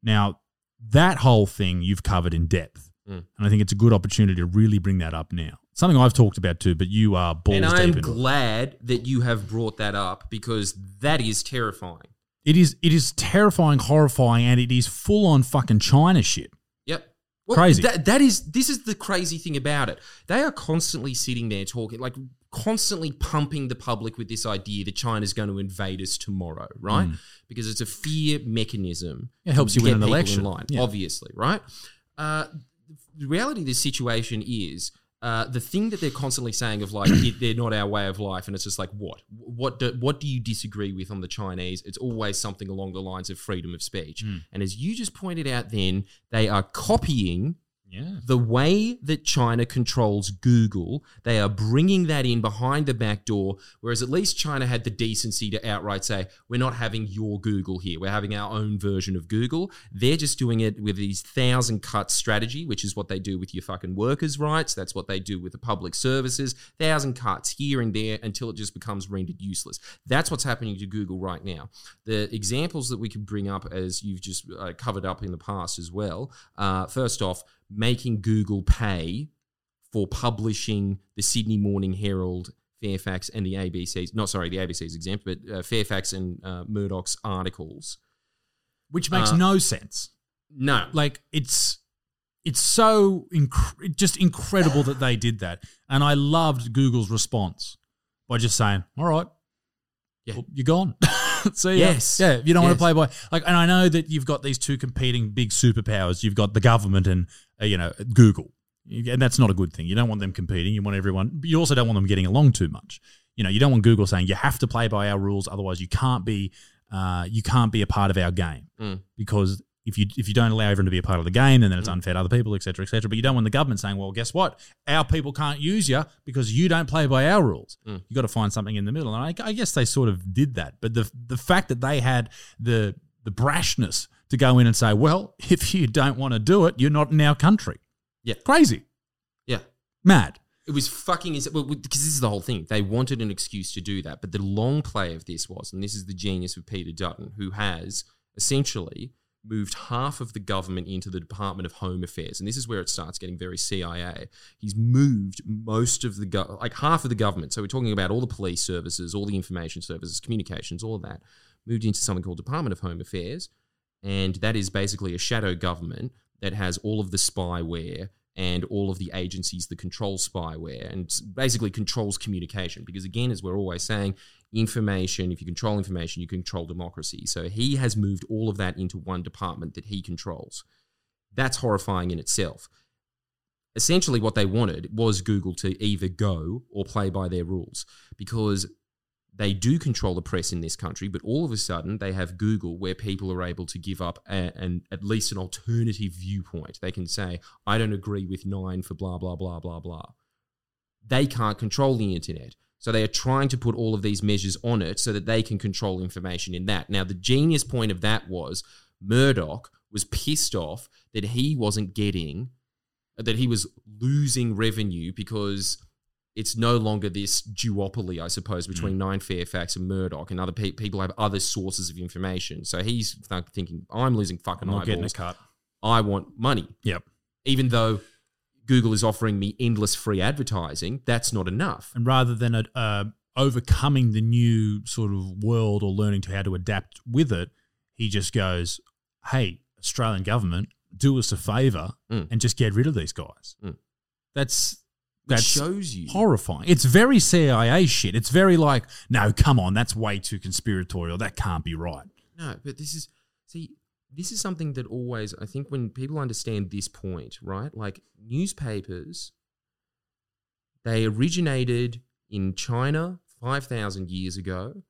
Now, that whole thing you've covered in depth. And I think it's a good opportunity to really bring that up now. Something I've talked about too, but you are balls And I'm glad that you have brought that up because that is terrifying. It is it is terrifying, horrifying, and it is full on fucking China shit. Yep. Well, Crazy. That, that is this is the crazy thing about it. They are constantly sitting there talking, like constantly pumping the public with this idea that China's going to invade us tomorrow, right? Because it's a fear mechanism. It helps you win get an election. In line, Yeah. obviously, right? Uh, the reality of this situation is uh, the thing that they're constantly saying of like it, they're not our way of life, and it's just like what what do, what do you disagree with on the Chinese? It's always something along the lines of freedom of speech, Hmm. and as you just pointed out, then they are copying Yeah. the way that China controls Google, they are bringing that in behind the back door. Whereas at least China had the decency to outright say, we're not having your Google here. We're having our own version of Google. They're just doing it with these thousand cut strategy, which is what they do with your fucking workers' rights. That's what they do with the public services. Thousand cuts here and there until it just becomes rendered useless. That's what's happening to Google right now. The examples that we could bring up, as you've just uh, covered up in the past as well. Uh, first off, making Google pay for publishing the Sydney Morning Herald, Fairfax, and the ABC's. Not sorry, the ABC's exempt, but uh, Fairfax and uh, Murdoch's articles. Which makes Uh, no sense. No, Like it's it's so inc- just incredible that they did that, and I loved Google's response by just saying, "All right, Yeah. well, you're gone." See, ya. Yes. yeah, you don't want to play by like, and I know that you've got these two competing big superpowers. You've got the government and uh, you know Google, and that's not a good thing. You don't want them competing. You want everyone. But you also don't want them getting along too much. You know, you don't want Google saying you have to play by our rules, otherwise you can't be uh, you can't be a part of our game Mm. because if you if you don't allow everyone to be a part of the game, then then it's unfair to other people, etc., etc. But you don't want the government saying, "Well, guess what? Our people can't use you because you don't play by our rules." Mm. You got to find something in the middle, and I, I guess they sort of did that. But the the fact that they had the the brashness to go in and say, "Well, if you don't want to do it, you're not in our country," Yeah. crazy, yeah. mad. It was fucking insane. Well, because this is the whole thing. They wanted an excuse to do that. But the long play of this was, and this is the genius of Peter Dutton, who has essentially moved half of the government into the Department of Home Affairs, and this is where it starts getting very CIA. He's moved most of the go- like half of the government. So we're talking about all the police services, all the information services, communications, all of that, moved into something called Department of Home Affairs, and that is basically a shadow government that has all of the spyware and all of the agencies that control spyware and basically controls communication. Because again, as we're always saying, information, if you control information, you control democracy. So he has moved all of that into one department that he controls. That's horrifying in itself. Essentially, what they wanted was Google to either go or play by their rules because they do control the press in this country, but all of a sudden they have Google where people are able to give up a, an at least an alternative viewpoint. They can say, I don't agree with nine for blah, blah, blah, blah, blah. They can't control the internet. So they are trying to put all of these measures on it so that they can control information in that. Now, the genius point of that was Murdoch was pissed off that he wasn't getting, that he was losing revenue because it's no longer this duopoly, I suppose, between mm. Nine Fairfax and Murdoch, and other pe- people have other sources of information. So he's th- thinking, I'm losing fucking I'm not getting a eyeballs. cut. I want money. Yep. Even though Google is offering me endless free advertising, that's not enough. And rather than a, uh, overcoming the new sort of world or learning to how to adapt with it, he just goes, "Hey, Australian government, do us a favor Mm. and just get rid of these guys." Mm. That's that's shows you. horrifying. It's very CIA shit. It's very like, no, come on, that's way too conspiratorial. That can't be right. No, but this is see, this is something that always I think when people understand this point, right? Like newspapers, they originated in China five thousand years ago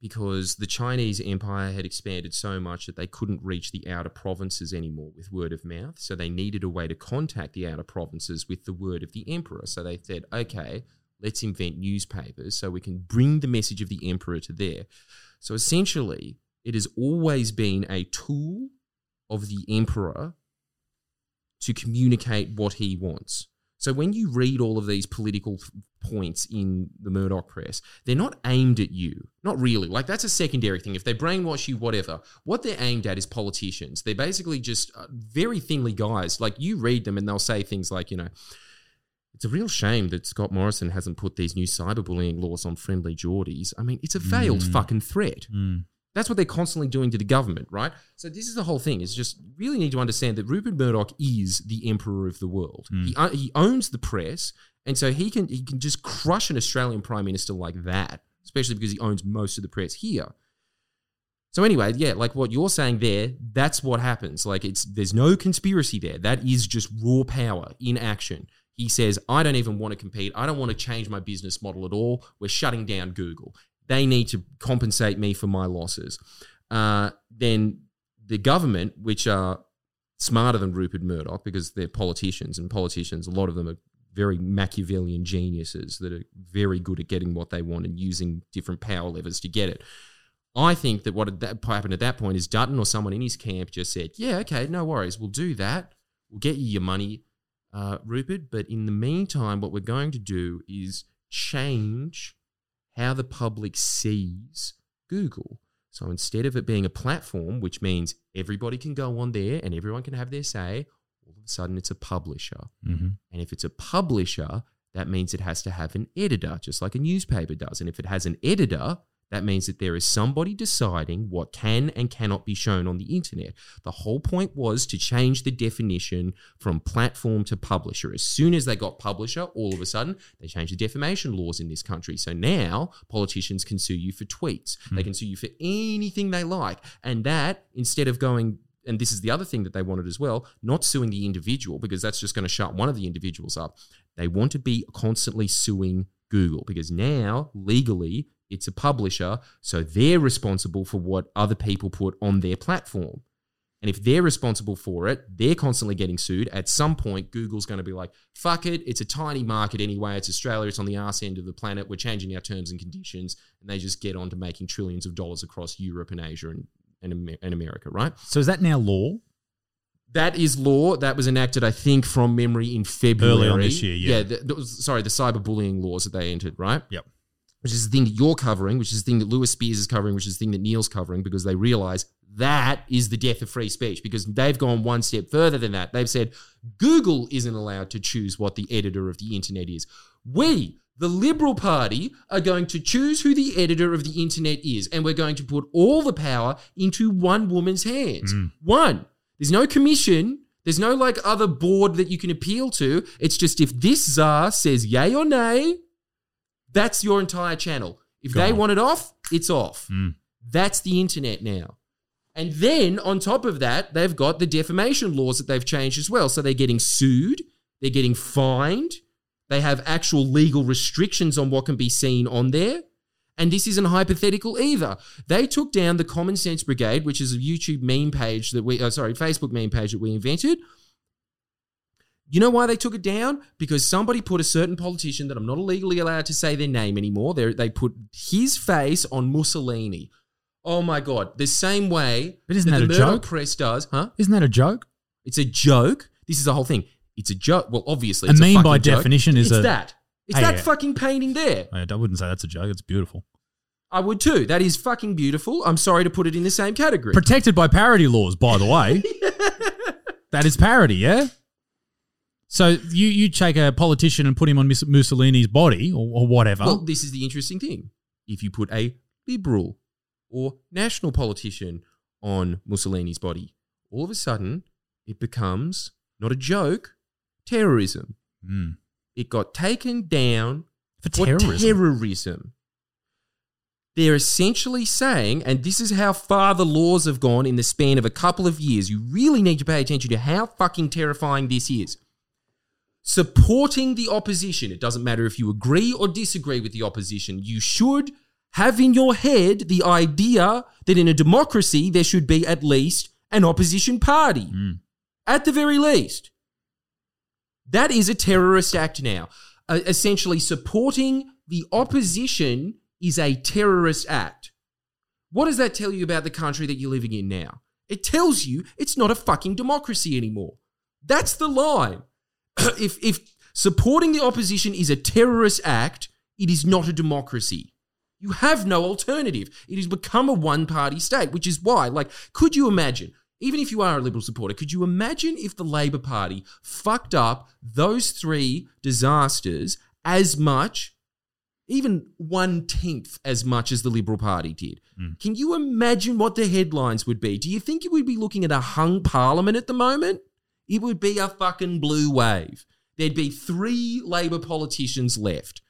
because the Chinese Empire had expanded so much that they couldn't reach the outer provinces anymore with word of mouth. So they needed a way to contact the outer provinces with the word of the emperor. So they said, okay, let's invent newspapers so we can bring the message of the emperor to there. So essentially, it has always been a tool of the emperor to communicate what he wants. So when you read all of these political points in the Murdoch press, they're not aimed at you. Not really. Like that's a secondary thing. If they brainwash you, whatever. What they're aimed at is politicians. They're basically just uh, very thinly guys. Like you read them and they'll say things like, you know, it's a real shame that Scott Morrison hasn't put these new cyberbullying laws on friendly Jordies. I mean, it's a veiled fucking threat. That's what they're constantly doing to the government, right? So this is the whole thing. Is just really need to understand that Rupert Murdoch is the emperor of the world. He uh, he owns the press, and so he can he can just crush an Australian prime minister like that, especially because he owns most of the press here. So anyway, yeah, like what you're saying there, that's what happens. Like it's there's no conspiracy there. That is just raw power in action. He says, I don't even want to compete. I don't want to change my business model at all. We're shutting down Google. They need to compensate me for my losses. Uh, then the government, which are smarter than Rupert Murdoch because they're politicians, and politicians, a lot of them are very Machiavellian geniuses that are very good at getting what they want and using different power levers to get it. I think that what that happened at that point is Dutton or someone in his camp just said, "Yeah, okay, no worries, we'll do that. We'll get you your money, uh, Rupert. But in the meantime, what we're going to do is change how the public sees Google. So instead of it being a platform, which means everybody can go on there and everyone can have their say, all of a sudden it's a publisher. Mm-hmm. And if it's a publisher, that means it has to have an editor, just like a newspaper does. And if it has an editor, that means that there is somebody deciding what can and cannot be shown on the internet. The whole point was to change the definition from platform to publisher. As soon as they got publisher, all of a sudden they changed the defamation laws in this country. So now politicians can sue you for tweets, hmm. they can sue you for anything they like. And that, instead of going and this is the other thing that they wanted as well, not suing the individual because that's just going to shut one of the individuals up. They want to be constantly suing Google because now legally it's a publisher, so they're responsible for what other people put on their platform. And if they're responsible for it, they're constantly getting sued. At some point, Google's going to be like, fuck it, it's a tiny market anyway. It's Australia, it's on the arse end of the planet. We're changing our terms and conditions. And they just get on to making trillions of dollars across Europe and Asia and, and, and America, right? So is that now law? That is law that was enacted, I think, from memory in February. Early on this year, yeah. the, the- sorry, the cyberbullying laws that they entered, right? Yep. Which is the thing that you're covering, which is the thing that Lewis Spears is covering, which is the thing that Neil's covering, because they realize That is the death of free speech because they've gone one step further than that. They've said Google isn't allowed to choose what the editor of the internet is. We, the Liberal Party, are going to choose who the editor of the internet is, and we're going to put all the power into one woman's hands. Mm. One. There's no commission. There's no like other board that you can appeal to. It's just if this czar says yay or nay, that's your entire channel. If they want it off, it's off. That's the internet now. And then on top of that, they've got the defamation laws that they've changed as well. So they're getting sued, they're getting fined, they have actual legal restrictions on what can be seen on there. And this isn't hypothetical either. They took down the Common Sense Brigade, which is a YouTube meme page that we, uh, sorry, Facebook meme page that we invented. You know why they took it down? Because somebody put a certain politician that I'm not legally allowed to say their name anymore. They they put his face on Mussolini. Oh my god! The same way But isn't that, that the a joke? press does, huh? Isn't that a joke? It's a joke. This is the whole thing. It's a joke. Well, obviously, A it's meme fucking by joke. definition is it's a- that. It's Hey, that yeah. fucking painting there. I I wouldn't say that's a joke. It's beautiful. I would too. That is fucking beautiful. I'm sorry to put it in the same category. Protected by parody laws, by the way. that is parody, yeah? So you, you take a politician and put him on Mussolini's body or, or whatever. Well, this is the interesting thing. If you put a liberal or national politician on Mussolini's body, all of a sudden it becomes not a joke, terrorism. Mm. It got taken down For for terrorism. terrorism. They're essentially saying, and this is how far the laws have gone in the span of a couple of years. You really need to pay attention to how fucking terrifying this is. Supporting the opposition, it doesn't matter if you agree or disagree with the opposition, you should have in your head the idea that in a democracy there should be at least an opposition party. At the very least. That is a terrorist act now. Uh, essentially, supporting the opposition is a terrorist act. What does that tell you about the country that you're living in now? It tells you it's not a fucking democracy anymore. That's the line. if, if supporting the opposition is a terrorist act, it is not a democracy. You have no alternative. It has become a one party state, which is why, like, could you imagine, even if you are a Liberal supporter, could you imagine if the Labor Party fucked up those three disasters as much, even one tenth as much as the Liberal Party did? Mm. Can you imagine what the headlines would be? Do you think you would be looking at a hung parliament at the moment? It would be a fucking blue wave. There'd be three Labor politicians left.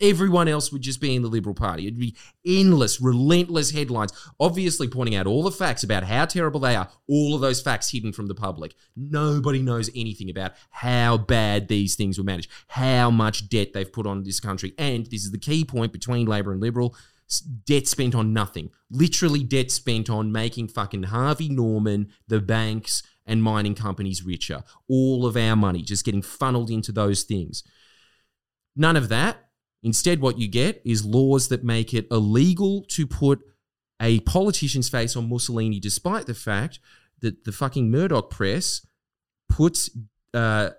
Everyone else would just be in the Liberal Party. It'd be endless, relentless headlines, obviously pointing out all the facts about how terrible they are, all of those facts hidden from the public. Nobody knows anything about how bad these things were managed, how much debt they've put on this country. And this is the key point between Labor and Liberal debt spent on nothing. Literally, debt spent on making fucking Harvey Norman, the banks, and mining companies richer. All of our money just getting funneled into those things. None of that. Instead, what you get is laws that make it illegal to put a politician's face on Mussolini, despite the fact that the fucking Murdoch press puts uh,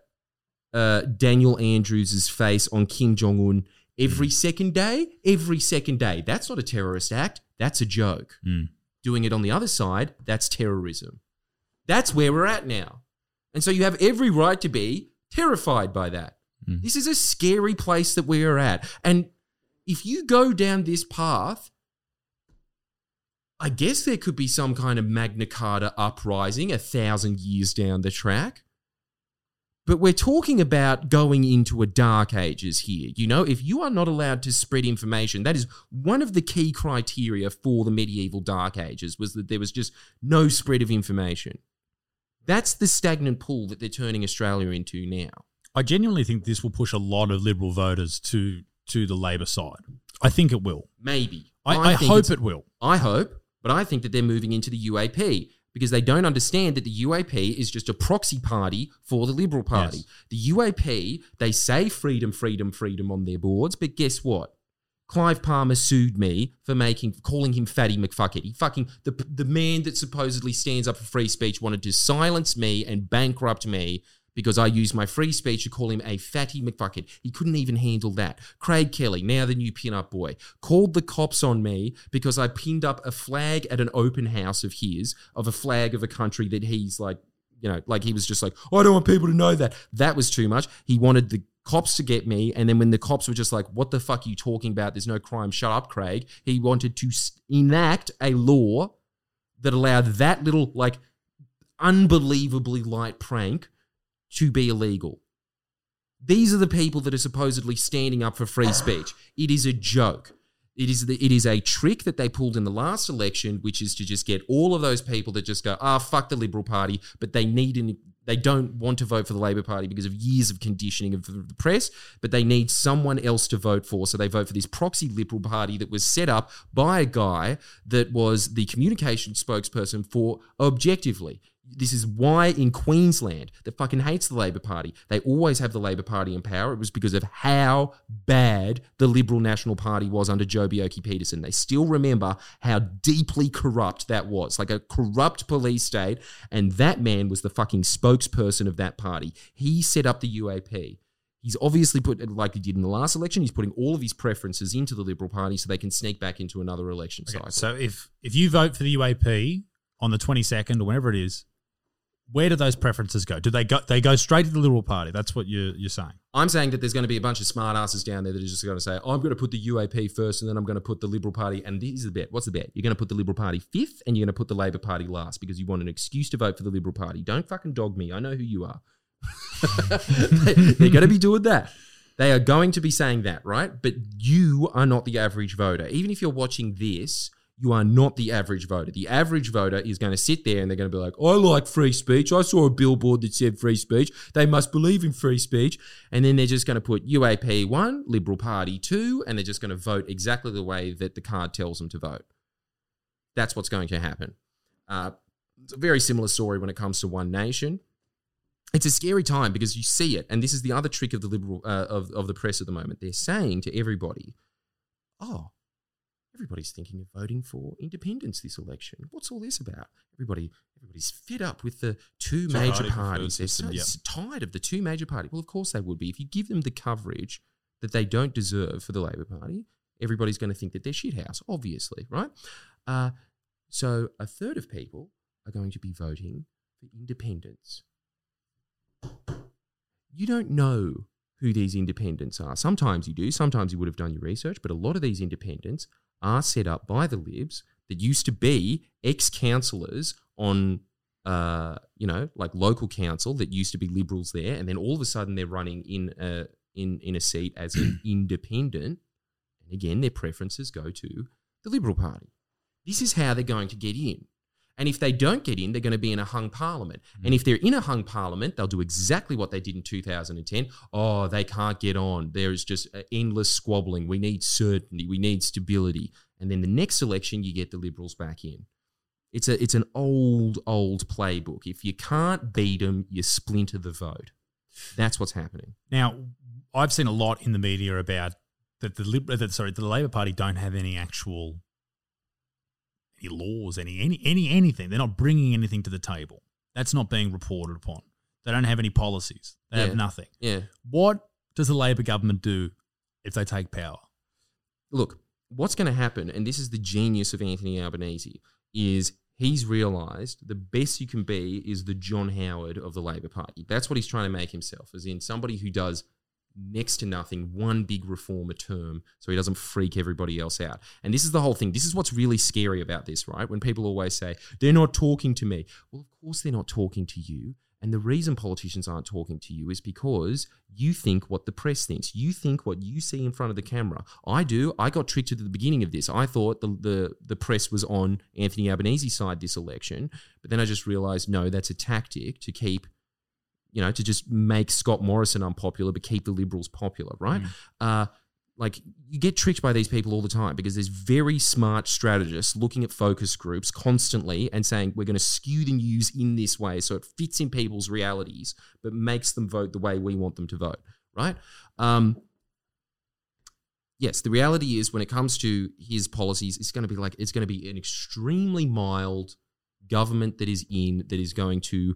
uh, Daniel Andrews' face on Kim Jong Un every second day. Every second day. That's not a terrorist act. That's a joke. Mm. Doing it on the other side, that's terrorism. That's where we're at now. And so you have every right to be terrified by that. Hmm. This is a scary place that we are at. And if you go down this path, I guess there could be some kind of Magna Carta uprising a thousand years down the track. But we're talking about going into a dark ages here. You know, if you are not allowed to spread information, that is one of the key criteria for the medieval dark ages was that there was just no spread of information. That's the stagnant pool that they're turning Australia into now. I genuinely think this will push a lot of Liberal voters to to the Labor side. I think it will. Maybe. I, I, think hope it will. I hope, but I think that they're moving into the UAP because they don't understand that the UAP is just a proxy party for the Liberal Party. Yes. The UAP, they say freedom, freedom, freedom on their boards, but guess what? Clive Palmer sued me for making calling him Fatty McFuckett. He fucking the the man that supposedly stands up for free speech wanted to silence me and bankrupt me because I used my free speech to call him a fatty McFuckhead. He couldn't even handle that. Craig Kelly, now the new pin-up boy, called the cops on me because I pinned up a flag at an open house of his, of a flag of a country that he's like, you know, like he was just like, I don't want people to know that. That was too much. He wanted the cops to get me. And then when the cops were just like, what the fuck are you talking about? There's no crime. Shut up, Craig. He wanted to enact a law that allowed that little, like, unbelievably light prank to be illegal. These are the people that are supposedly standing up for free speech. It is a joke. It is the, it is a trick that they pulled in the last election, which is to just get all of those people that just go, ah, fuck the Liberal Party, but they need an, they don't want to vote for the Labor Party because of years of conditioning of the press, but they need someone else to vote for. So they vote for this proxy Liberal Party that was set up by a guy that was the communication spokesperson for Objectively. This is why in Queensland that fucking hates the Labor Party. They always have the Labor Party in power. It was because of how bad the Liberal National Party was under Joh Bjelke-Petersen. They still remember how deeply corrupt that was, like a corrupt police state. And that man was the fucking spokesperson of that party. He set up the UAP. He's obviously put, like he did in the last election, he's putting all of his preferences into the Liberal Party so they can sneak back into another election Okay, cycle. so if if you vote for the UAP on the twenty second or whenever it is, where do those preferences go? Do they go they go straight to the Liberal Party? That's what you're you're saying. I'm saying that there's going to be a bunch of smartasses down there that are just going to say, oh, I'm going to put the UAP first and then I'm going to put the Liberal Party. And this is the bet. What's the bet? You're going to put the Liberal Party fifth and you're going to put the Labor Party last because you want an excuse to vote for the Liberal Party. Don't fucking dog me. I know who you are. they, they're going to be doing that. They are going to be saying that, right? But you are not the average voter. Even if you're watching this, you are not the average voter. The average voter is going to sit there and they're going to be like, I like free speech. I saw a billboard that said free speech. They must believe in free speech. And then they're just going to put UAP one, Liberal Party two, and they're just going to vote exactly the way that the card tells them to vote. That's what's going to happen. Uh, it's a very similar story when it comes to One Nation. It's a scary time because you see it, and this is the other trick of the liberal uh, of of the press at the moment. They're saying to everybody, "Oh, everybody's thinking of voting for independence this election. What's all this about? Everybody, everybody's fed up with the two major parties. They're so yeah. tired of the two major parties. Well, of course they would be. If you give them the coverage that they don't deserve for the Labor Party, everybody's going to think that they're shithouse, obviously, right? Uh, so a third of people are going to be voting for independence. You don't know who these independents are. Sometimes you do, sometimes you would have done your research, but a lot of these independents are set up by the libs that used to be ex councillors on, uh, you know, like local council that used to be liberals there, and then all of a sudden they're running in a, in, in a seat as an independent. And again, their preferences go to the Liberal Party. This is how they're going to get in. And if they don't get in, they're going to be in a hung parliament. And if they're in a hung parliament, they'll do exactly what they did in 2010. Oh, they can't get on. There's just uh, endless squabbling. We need certainty. We need stability. And then the next election, you get the Liberals back in. It's a it's an old old playbook. If you can't beat them, you splinter the vote. That's what's happening. Now, I've seen a lot in the media about that the Lib- that sorry the Labor Party don't have any actual any laws, any any any anything. They're not bringing anything to the table. That's not being reported upon. They don't have any policies. They Yeah. have nothing. Yeah. What does the Labor government do if they take power? look, what's going to happen, and this is the genius of Anthony Albanese, is he's realised the best you can be is the John Howard of the Labor Party. That's what he's trying to make himself, as in somebody who does next to nothing, one big reform a term, so he doesn't freak everybody else out. And this is the whole thing. This is what's really scary about this, right? When people always say, they're not talking to me. Well, of course they're not talking to you. And the reason politicians aren't talking to you is because you think what the press thinks. You think what you see in front of the camera. I do. I got tricked at the beginning of this. I thought the the, the press was on Anthony Albanese's side this election, but then I just realized no, that's a tactic to keep, you know, to just make Scott Morrison unpopular but keep the Liberals popular, right? Uh, like you get tricked by these people all the time because there's very smart strategists looking at focus groups constantly and saying we're going to skew the news in this way so it fits in people's realities but makes them vote the way we want them to vote right um, yes the reality is when it comes to his policies it's going to be like it's going to be an extremely mild government that is in that is going to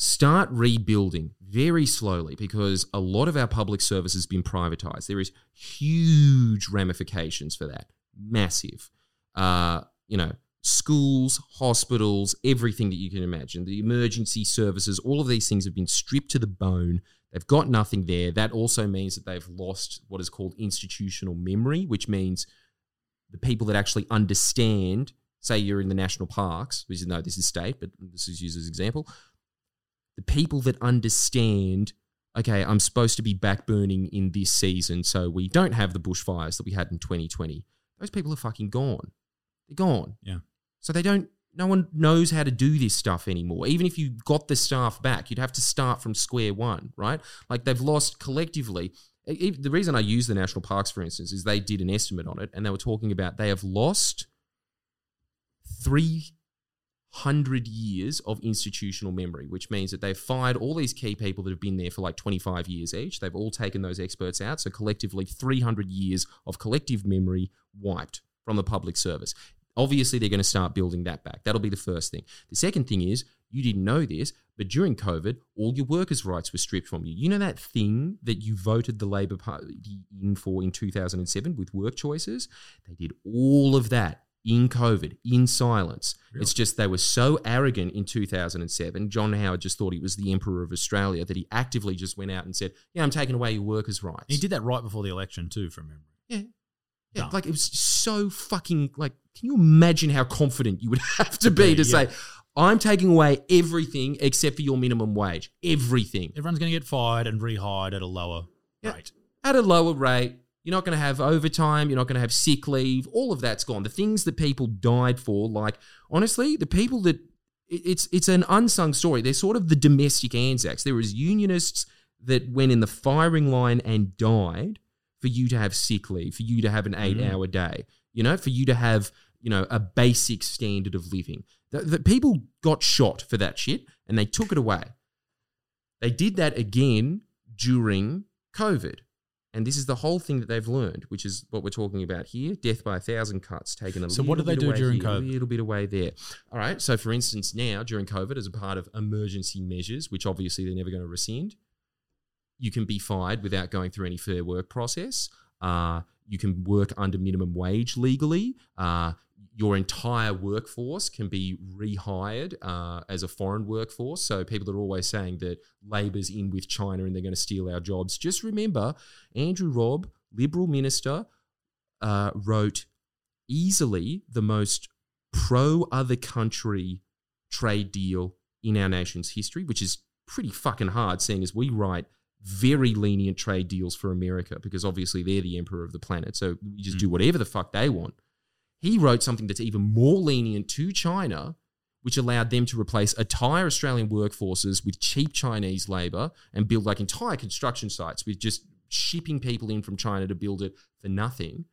start rebuilding very slowly because a lot of our public service has been privatized. There is huge ramifications for that, massive. Uh, you know, schools, hospitals, everything that you can imagine, the emergency services, all of these things have been stripped to the bone. They've got nothing there. That also means that they've lost what is called institutional memory, which means the people that actually understand, say you're in the national parks, which is no, this is state, but this is used as an example. The people that understand, okay, I'm supposed to be backburning in this season, so we don't have the bushfires that we had in 2020. Those people are fucking gone. They're gone. Yeah. So they don't. No one knows how to do this stuff anymore. Even if you got the staff back, you'd have to start from square one, right? Like they've lost collectively. The reason I use the national parks, for instance, is they did an estimate on it, and they were talking about they have lost three hundred years of institutional memory, which means that they've fired all these key people that have been there for like twenty five years each. They've all taken those experts out, so collectively three hundred years of collective memory wiped from the public service. Obviously, they're going to start building that back. That'll be the first thing. The second thing is, you didn't know this, but during COVID, all your workers' rights were stripped from you. You know that thing that you voted the Labor Party in for in 2007 with work choices? They did all of that in COVID, in silence. It's just they were so arrogant in 2007. John Howard just thought he was the Emperor of Australia that he actively just went out and said, Yeah, I'm taking away your workers' rights. He did that right before the election too, from memory. Yeah. Yeah, Dumb. like it was so fucking like. Can you imagine how confident you would have to be to Yeah. say, "I'm taking away everything except for your minimum wage, everything Everyone's going to get fired and rehired at a lower Yeah. rate. at a lower rate." You're not going to have overtime. You're not going to have sick leave. All of that's gone. The things that people died for, like honestly, the people that it's it's an unsung story. They're sort of the domestic Anzacs. There was unionists that went in the firing line and died for you to have sick leave, for you to have an eight mm-hmm. hour day, you know, for you to have, you know, a basic standard of living. The, the people got shot for that shit and they took it away. They did that again during COVID. And this is the whole thing that they've learned, which is what we're talking about here death by a thousand cuts, taken a So little what did they bit do away during here, COVID? A little bit away there. All right. So, for instance, now during COVID, as a part of emergency measures, which obviously they're never going to rescind, you can be fired without going through any fair work process. Uh, you can work under minimum wage legally. Uh, your entire workforce can be rehired uh, as a foreign workforce. So people are always saying that Labor's in with China and they're going to steal our jobs. Just remember, Andrew Robb, Liberal minister, uh, wrote easily the most pro other country trade deal in our nation's history, which is pretty fucking hard, seeing as we write very lenient trade deals for America because obviously they're the emperor of the planet. So we just do whatever the fuck they want. He wrote something that's even more lenient to China, which allowed them to replace entire Australian workforces with cheap Chinese labor and build like entire construction sites with just shipping people in from China to build it for nothing.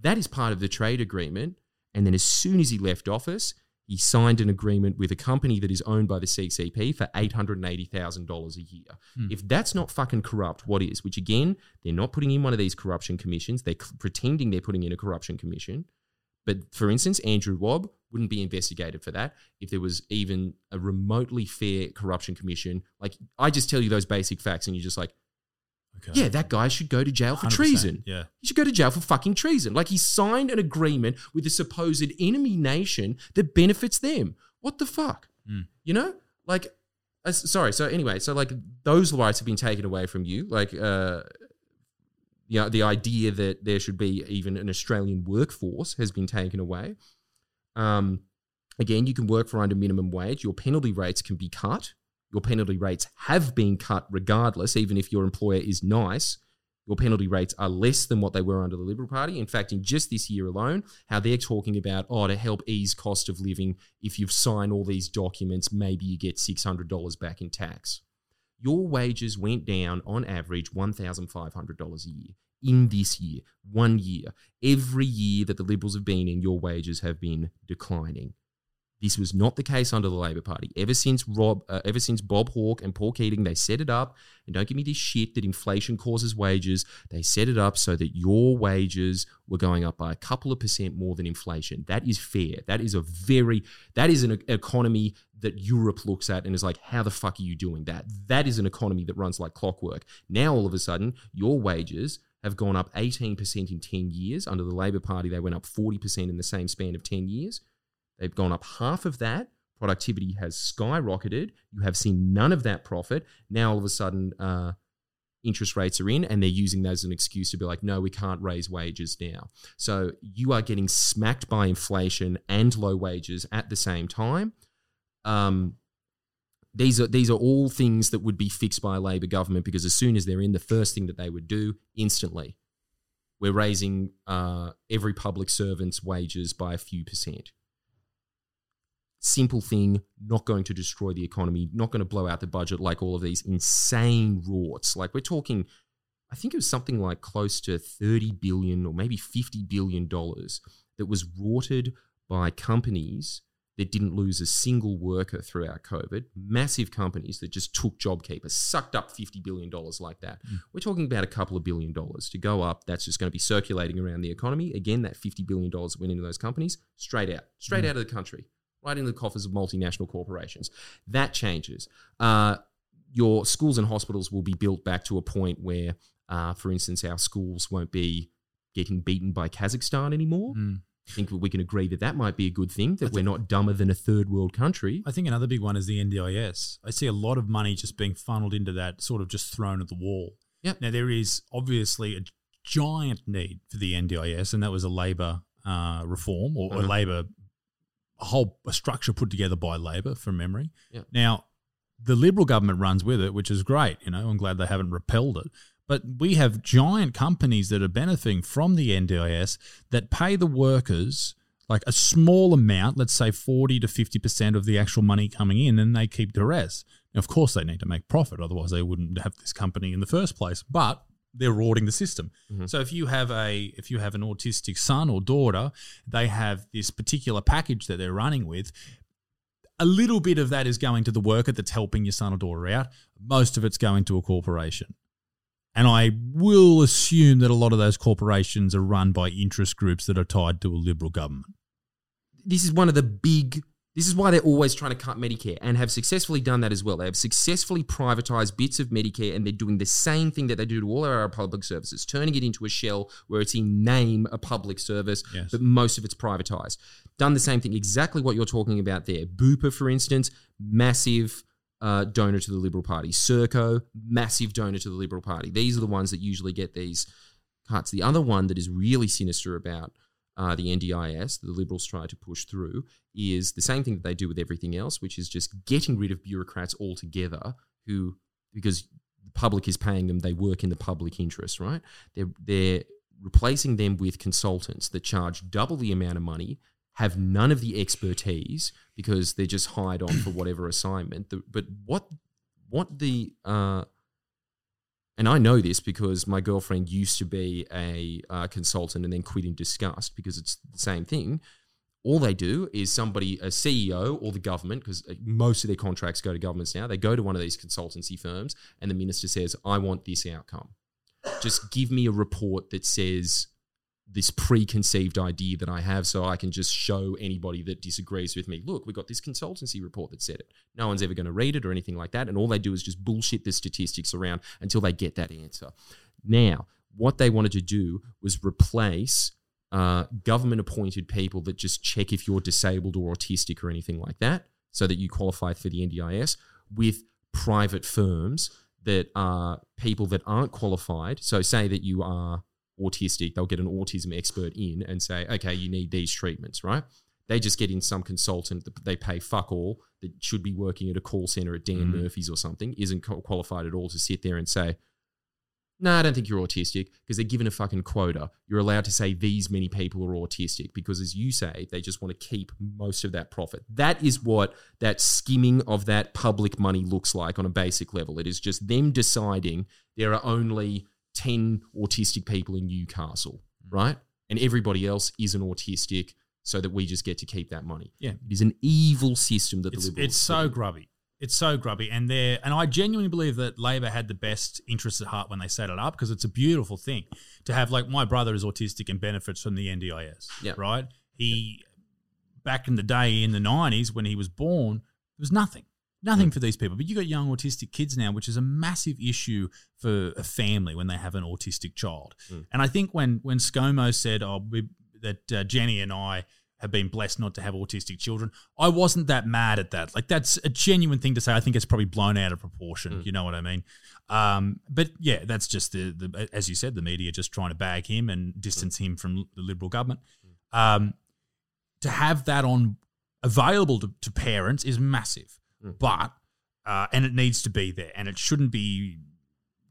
That is part of the trade agreement. And then as soon as he left office, he signed an agreement with a company that is owned by the CCP for $880,000 a year. Hmm. If that's not fucking corrupt, what is? Which again, they're not putting in one of these corruption commissions. They're c- pretending they're putting in a corruption commission. But for instance, Andrew Robb wouldn't be investigated for that if there was even a remotely fair corruption commission. Like, I just tell you those basic facts and you're just like, Okay. yeah, that guy should go to jail for 100%, treason. yeah. He should go to jail for fucking treason. Like he signed an agreement with a supposed enemy nation that benefits them. What the fuck? Mm. You know? Like, uh, sorry. So anyway, so like those rights have been taken away from you. Like, uh, you know, the idea that there should be even an Australian workforce has been taken away. Um, again, you can work for under minimum wage. Your penalty rates can be cut. Your penalty rates have been cut regardless, even if your employer is nice. Your penalty rates are less than what they were under the Liberal Party. In fact, in just this year alone, how they're talking about, oh, to help ease cost of living, if you've signed all these documents, maybe you get $600 back in tax. Your wages went down on average $1,500 a year in this year, one year. Every year that the Liberals have been in, your wages have been declining. This was not the case under the Labor Party. Ever since Rob, uh, ever since Bob Hawke and Paul Keating, they set it up. And don't give me this shit that inflation causes wages. They set it up so that your wages were going up by a couple of percent more than inflation. That is fair. That is a very that is an economy that Europe looks at and is like, how the fuck are you doing that? That is an economy that runs like clockwork. Now all of a sudden, your wages have gone up 18% in 10 years. Under the Labor Party, they went up 40% in the same span of 10 years. They've gone up half of that. Productivity has skyrocketed. You have seen none of that profit. Now all of a sudden, uh, interest rates are in, and they're using that as an excuse to be like, no, we can't raise wages now. So you are getting smacked by inflation and low wages at the same time. Um, these are these are all things that would be fixed by a Labor government because as soon as they're in, the first thing that they would do instantly, we're raising uh, every public servant's wages by a few percent simple thing, not going to destroy the economy, not going to blow out the budget like all of these insane rorts. Like we're talking, I think it was something like close to 30 billion or maybe 50 billion dollars that was rorted by companies that didn't lose a single worker throughout COVID. Massive companies that just took JobKeeper, sucked up $50 billion like that. Hmm. We're talking about a couple of billion dollars to go up. That's just going to be circulating around the economy. Again, that $50 billion that went into those companies, straight out, straight hmm. out of the country right in the coffers of multinational corporations. That changes. Uh, your schools and hospitals will be built back to a point where, uh, for instance, our schools won't be getting beaten by Kazakhstan anymore. I think we can agree that that might be a good thing, that we're not dumber than a third world country. I think another big one is the NDIS. I see a lot of money just being funneled into that, sort of just thrown at the wall. Yep. Now there is obviously a giant need for the NDIS, and that was a Labor uh, reform or Uh-huh. Labor a whole a structure put together by Labor from memory. Yeah. Now the Liberal government runs with it, which is great. You know, I'm glad they haven't repelled it. But we have giant companies that are benefiting from the NDIS that pay the workers like a small amount, let's say 40 to 50% of the actual money coming in, and they keep the rest. Now, of course, they need to make profit, otherwise, they wouldn't have this company in the first place. But they're rorting the system. Mm-hmm. So if you have a if you have an autistic son or daughter, they have this particular package that they're running with. A little bit of that is going to the worker that's helping your son or daughter out. Most of it's going to a corporation. And I will assume that a lot of those corporations are run by interest groups that are tied to a liberal government. this is one of the big this is why they're always trying to cut Medicare and have successfully done that as well. They have successfully privatized bits of Medicare and they're doing the same thing that they do to all our public services, turning it into a shell where it's in name a public service, Yes. but most of it's privatized. Done the same thing, exactly what you're talking about there. Bupa, for instance, massive uh, donor to the Liberal Party. Serco, massive donor to the Liberal Party. These are the ones that usually get these cuts. The other one that is really sinister about uh, the NDIS, the Liberals try to push through, is the same thing that they do with everything else, which is just getting rid of bureaucrats altogether who, because the public is paying them, they work in the public interest, right? They're, they're replacing them with consultants that charge double the amount of money, have none of the expertise because they're just hired on for whatever assignment. The, but what what the uh, and I know this because my girlfriend used to be a uh, consultant and then quit in disgust because it's the same thing. All they do is somebody, a CEO or the government, because most of their contracts go to governments now, they go to one of these consultancy firms and the minister says, I want this outcome. Just give me a report that says this preconceived idea that I have so I can just show anybody that disagrees with me. Look, we got this consultancy report that said it. No one's ever going to read it or anything like that. And all they do is just bullshit the statistics around until they get that answer. Now, what they wanted to do was replace uh, government appointed people that just check if you're disabled or autistic or anything like that so that you qualify for the NDIS with private firms that are people that aren't qualified. So, say that you are autistic, they'll get an autism expert in and say, okay, you need these treatments, right? They just get in some consultant that they pay fuck all that should be working at a call center at Dan mm-hmm. Murphy's or something, isn't qualified at all to sit there and say, no, I don't think you're autistic because they're given a fucking quota. You're allowed to say these many people are autistic because, as you say, they just want to keep most of that profit. That is what that skimming of that public money looks like on a basic level. It is just them deciding there are only 10 autistic people in Newcastle, mm. right? And everybody else isn't autistic so that we just get to keep that money. Yeah. It is an evil system that It's, the Liberals. it's so grubby. It's so grubby, and they and I genuinely believe that Labor had the best interests at heart when they set it up because it's a beautiful thing to have. Like my brother is autistic and benefits from the NDIS. Yeah. right. He back in the day in the nineties when he was born, there was nothing, nothing Mm. for these people. But you got young autistic kids now, which is a massive issue for a family when they have an autistic child. Mm. And I think when when ScoMo said, "Oh, we, that uh, Jenny and I." Have been blessed not to have autistic children. I wasn't that mad at that. Like that's a genuine thing to say. I think it's probably blown out of proportion. Mm. You know what I mean? Um, but yeah, that's just the, the as you said, the media just trying to bag him and distance him from the Liberal government. Um, to have that on available to, to parents is massive, Mm. but uh, and it needs to be there, and it shouldn't be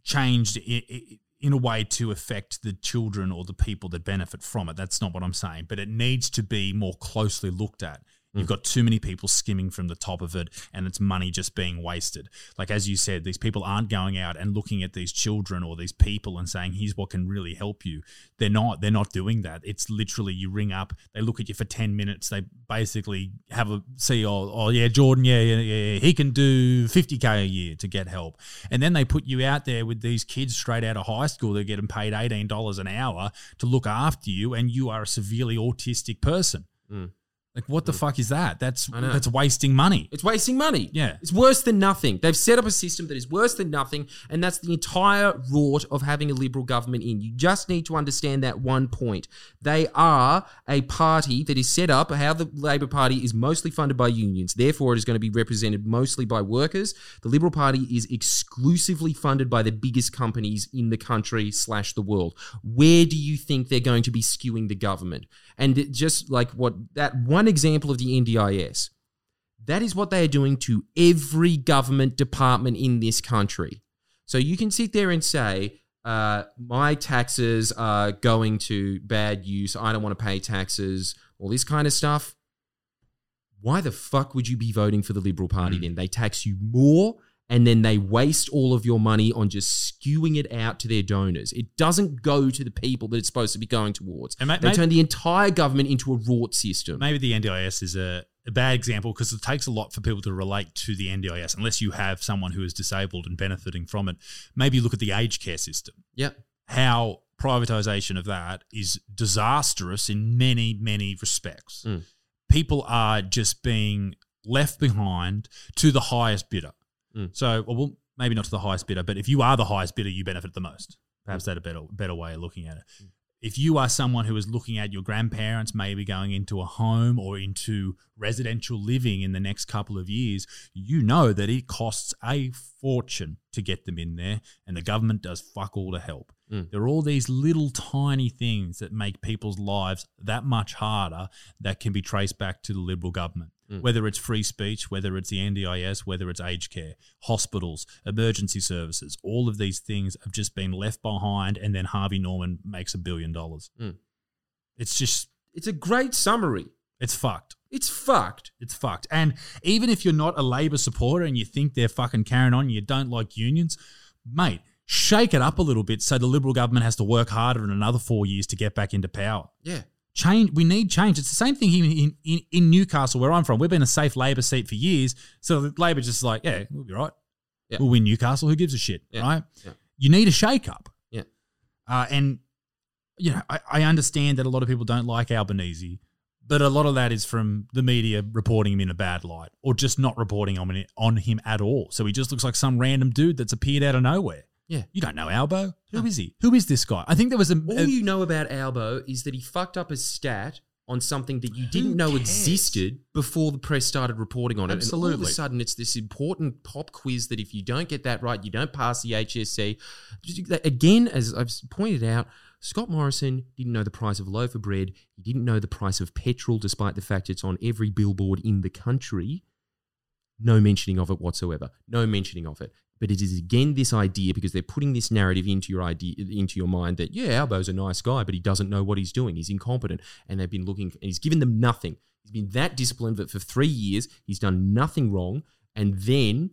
changed i- i- in a way to affect the children or the people that benefit from it. That's not what I'm saying, but it needs to be more closely looked at. You've hmm. got too many people skimming from the top of it, and it's money just being wasted. Like as you said, these people aren't going out and looking at these children or these people and saying, "Here's what can really help you." They're not. They're not doing that. It's literally you ring up, they look at you for ten minutes, they basically have a see, oh, oh yeah, Jordan, yeah, yeah, yeah, he can do fifty k a year to get help, and then they put you out there with these kids straight out of high school. They're getting paid eighteen dollars an hour to look after you, and you are a severely autistic person. Hmm. Like what the mm. fuck is that? That's I know. that's wasting money. It's wasting money. Yeah. It's worse than nothing. They've set up a system that is worse than nothing, and that's the entire rot of having a Liberal government in. You just need to understand that one point. They are a party that is set up, how the Labor Party is mostly funded by unions. Therefore, it is going to be represented mostly by workers. The Liberal Party is exclusively funded by the biggest companies in the country slash the world. Where do you think they're going to be skewing the government? And just like what that one example of the NDIS. That is what they are doing to every government department in this country. So you can sit there and say, uh, my taxes are going to bad use. I don't want to pay taxes, all this kind of stuff. Why the fuck would you be voting for the Liberal Party then? They tax you more and then they waste all of your money on just skewing it out to their donors. It doesn't go to the people that it's supposed to be going towards. And ma- they turn the entire government into a rort system. Maybe the NDIS is a, a bad example because it takes a lot for people to relate to the NDIS unless you have someone who is disabled and benefiting from it. Maybe look at the aged care system. Yep. How privatization of that is disastrous in many, many respects. Mm. People are just being left behind to the highest bidder. Mm. So, well, maybe not to the highest bidder, but if you are the highest bidder, you benefit the most. Perhaps that's a better better way of looking at it. If you are someone who is looking at your grandparents maybe going into a home or into residential living in the next couple of years, you know that it costs a fortune to get them in there, and the government does fuck all to help. Mm. There are all these little tiny things that make people's lives that much harder that can be traced back to the Liberal government. Mm. Whether it's free speech, whether it's the NDIS, whether it's aged care, hospitals, emergency services, all of these things have just been left behind, and then Harvey Norman makes a billion dollars. Mm. It's just, It's a great summary. it's fucked. It's fucked. It's fucked. And even if you're not a Labor supporter and you think they're fucking carrying on, and you don't like unions, mate, shake it up a little bit so the Liberal government has to work harder in another four years to get back into power. Yeah. Change. We need change. It's the same thing in, in, in Newcastle, where I'm from. We've been a safe Labor seat for years. So Labor just like, yeah, we'll be right. Yeah. We'll win Newcastle. Who gives a shit, Yeah. right? Yeah. You need a shake up. Yeah. Uh, and, you know, I, I understand that a lot of people don't like Albanese, but a lot of that is from the media reporting him in a bad light or just not reporting on, it- on him at all. So he just looks like some random dude that's appeared out of nowhere. Yeah. You don't know Albo. Who is he? Who is this guy? I think there was a. All a- you know about Albo is that he fucked up a stat on something that you didn't know cares? existed before the press started reporting on it. And all of a sudden, it's this important pop quiz that if you don't get that right, you don't pass the HSC. Again, as I've pointed out, Scott Morrison didn't know the price of a loaf of bread. He didn't know the price of petrol, despite the fact it's on every billboard in the country. No mentioning of it whatsoever. No mentioning of it. But it is again this idea because they're putting this narrative into your idea into your mind that yeah, Albo's a nice guy, but he doesn't know what he's doing. He's incompetent, and they've been looking. And he's given them nothing. He's been that disciplined that for three years he's done nothing wrong, and then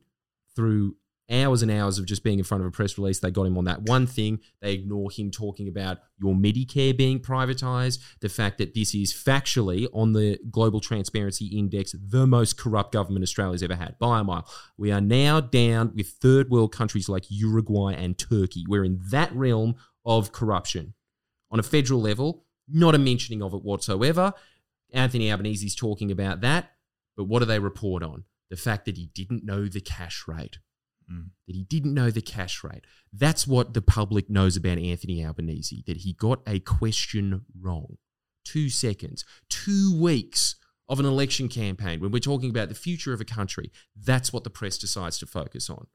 through hours and hours of just being in front of a press release. They got him on that one thing. They ignore him talking about your Medicare being privatized, the fact that this is factually on the Global Transparency Index the most corrupt government Australia's ever had by a mile. We are now down with third world countries like Uruguay and Turkey. We're in that realm of corruption. On a federal level, not a mentioning of it whatsoever. Anthony Albanese is talking about that, but what do they report on? The fact that he didn't know the cash rate Mm. that he didn't know the cash rate. That's what the public knows about Anthony Albanese, that he got a question wrong. Two seconds, two weeks of an election campaign when we're talking about the future of a country. That's what the press decides to focus on.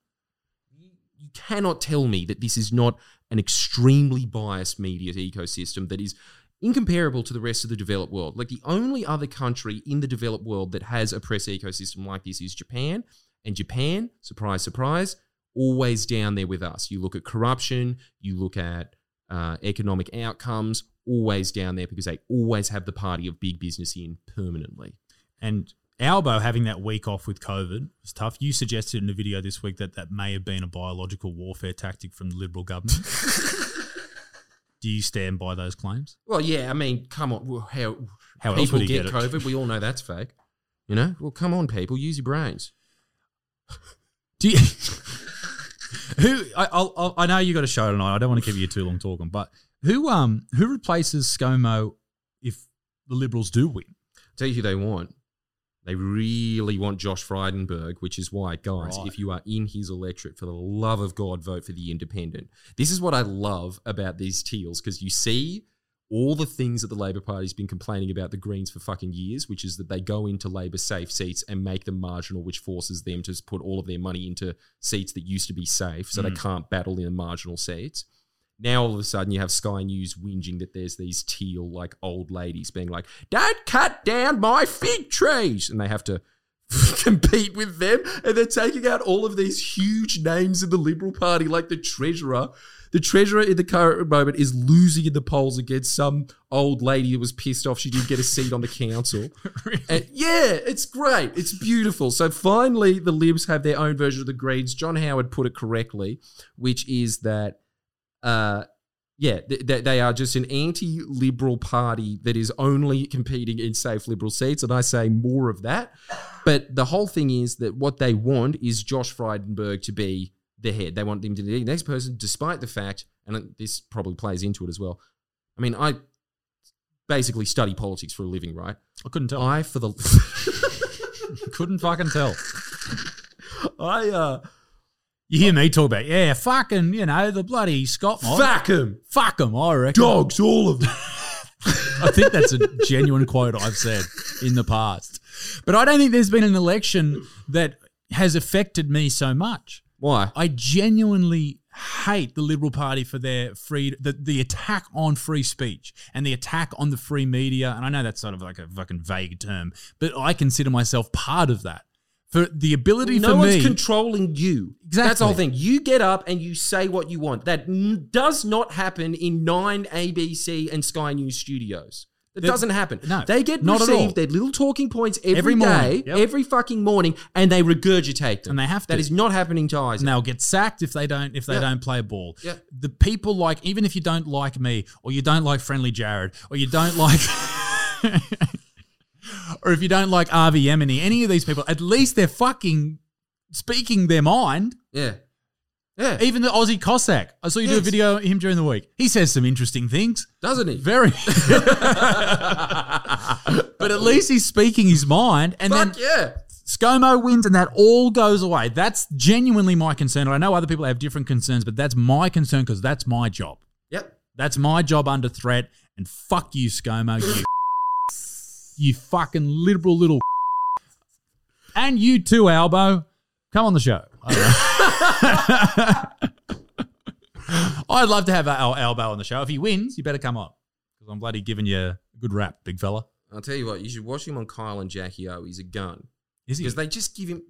You cannot tell me that this is not an extremely biased media ecosystem that is incomparable to the rest of the developed world. Like the only other country in the developed world that has a press ecosystem like this is Japan. And Japan, surprise, surprise, always down there with us. You look at corruption, you look at uh, economic outcomes, always down there because they always have the party of big business in permanently. And Albo having that week off with COVID was tough. You suggested in a video this week that that may have been a biological warfare tactic from the Liberal government. Do you stand by those claims? Well, yeah, I mean, come on. well, How, How else people get, get? COVID? We all know that's fake. You know? Well, come on, people. Use your brains. Do you, who I, I'll, I'll, I know you got a show tonight. I don't want to keep you too long talking, but who um who replaces ScoMo if the Liberals do win? tell you who they want. They really want Josh Frydenberg, which is why, guys, Right. if you are in his electorate, for the love of God, vote for the independent. This is what I love about these teals because you see all the things that the Labor Party's been complaining about the Greens for fucking years, which is that they go into Labor safe seats and make them marginal, which forces them to put all of their money into seats that used to be safe, so they hmm. can't battle in marginal seats. Now all of a sudden you have Sky News whinging that there's these teal like old ladies being like, "Don't cut down my fig trees," and they have to compete with them, and they're taking out all of these huge names in the Liberal Party, like the treasurer. The treasurer in the current moment is losing in the polls against some old lady who was pissed off she didn't get a seat on the council. And yeah, it's great. It's beautiful. So finally, the Libs have their own version of the Greens. John Howard put it correctly, which is that uh, yeah, th- th- they are just an anti-liberal party that is only competing in safe liberal seats, and I say more of that. But the whole thing is that what they want is Josh Frydenberg to be the head. They want him to be the next person, despite the fact, and this probably plays into it as well. I mean, I basically study politics for a living, right? I couldn't tell. I for the couldn't fucking tell. I uh You hear me talk about yeah, fucking you know the bloody Scott fuck him, Fuck 'em, I reckon. dogs, all of them. I think that's a genuine quote I've said in the past. But I don't think there's been an election that has affected me so much. Why? I genuinely hate the Liberal Party for their free the, the attack on free speech and the attack on the free media. And I know that's sort of like a fucking vague term, but I consider myself part of that. For the ability for no for one's me controlling you. Exactly. That's the whole thing. You get up and you say what you want. That n- does not happen in nine ABC and Sky News studios. It That- doesn't happen. no, they get not received their little talking points every, Every day, yep. every fucking morning, and they regurgitate them. And they have That to. is not happening to Isaac. and they'll get sacked if they don't if they Yeah. don't play ball. Yeah. The people like even if you don't like me or you don't like friendly Jared or you don't like or if you don't like Avi Yemini, any of these people, at least they're fucking speaking their mind. Yeah. Yeah. Even the Aussie Cossack. I saw you do a Yes. video of him during the week. He says some interesting things. Doesn't he? Very But at least he's speaking his mind and Fuck then yeah. ScoMo wins and that all goes away. That's genuinely my concern. I know other people have different concerns, but that's my concern because that's my job. Yep. That's my job under threat. And fuck you, ScoMo. You, you fucking liberal little. And you too, Albo. Come on the show. I don't know. I'd love to have Al- Albo on the show. If he wins, you better come on. Because I'm bloody giving you a good rap, big fella. I'll tell you what, you should watch him on Kyle and Jackie O. He's a gun. Is he? Because they just give him.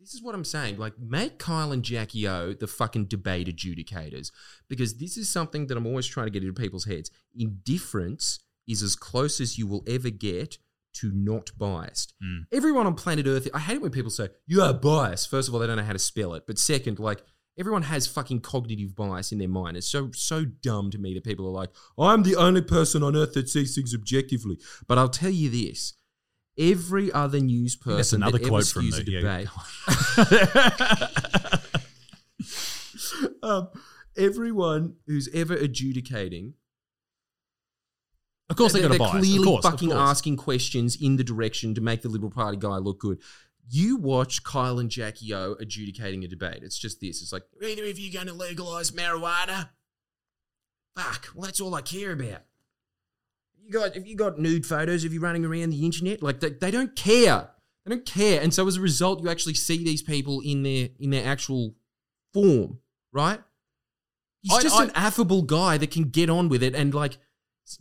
This is what I'm saying. Like, make Kyle and Jackie O the fucking debate adjudicators. Because this is something that I'm always trying to get into people's heads. Indifference is as close as you will ever get to not biased. Hmm. Everyone on planet Earth, I hate it when people say, you are biased. First of all, they don't know how to spell it. But second, like, everyone has fucking cognitive bias in their mind. It's so, so dumb to me that people are like, I'm the only person on earth that sees things objectively. But I'll tell you this. Every other news That's person another that quote from a me. Yeah. um, everyone who's ever adjudicating Of course, they they're, got a they're bias. clearly of course, fucking asking questions in the direction to make the Liberal Party guy look good. You watch Kyle and Jackie O adjudicating a debate. It's just this. It's like, either of you going to legalize marijuana? Fuck. Well, that's all I care about. You got have you got nude photos of you running around the internet? Like they, they don't care. They don't care. And so as a result, you actually see these people in their in their actual form, right? He's I- just I- an affable guy that can get on with it and like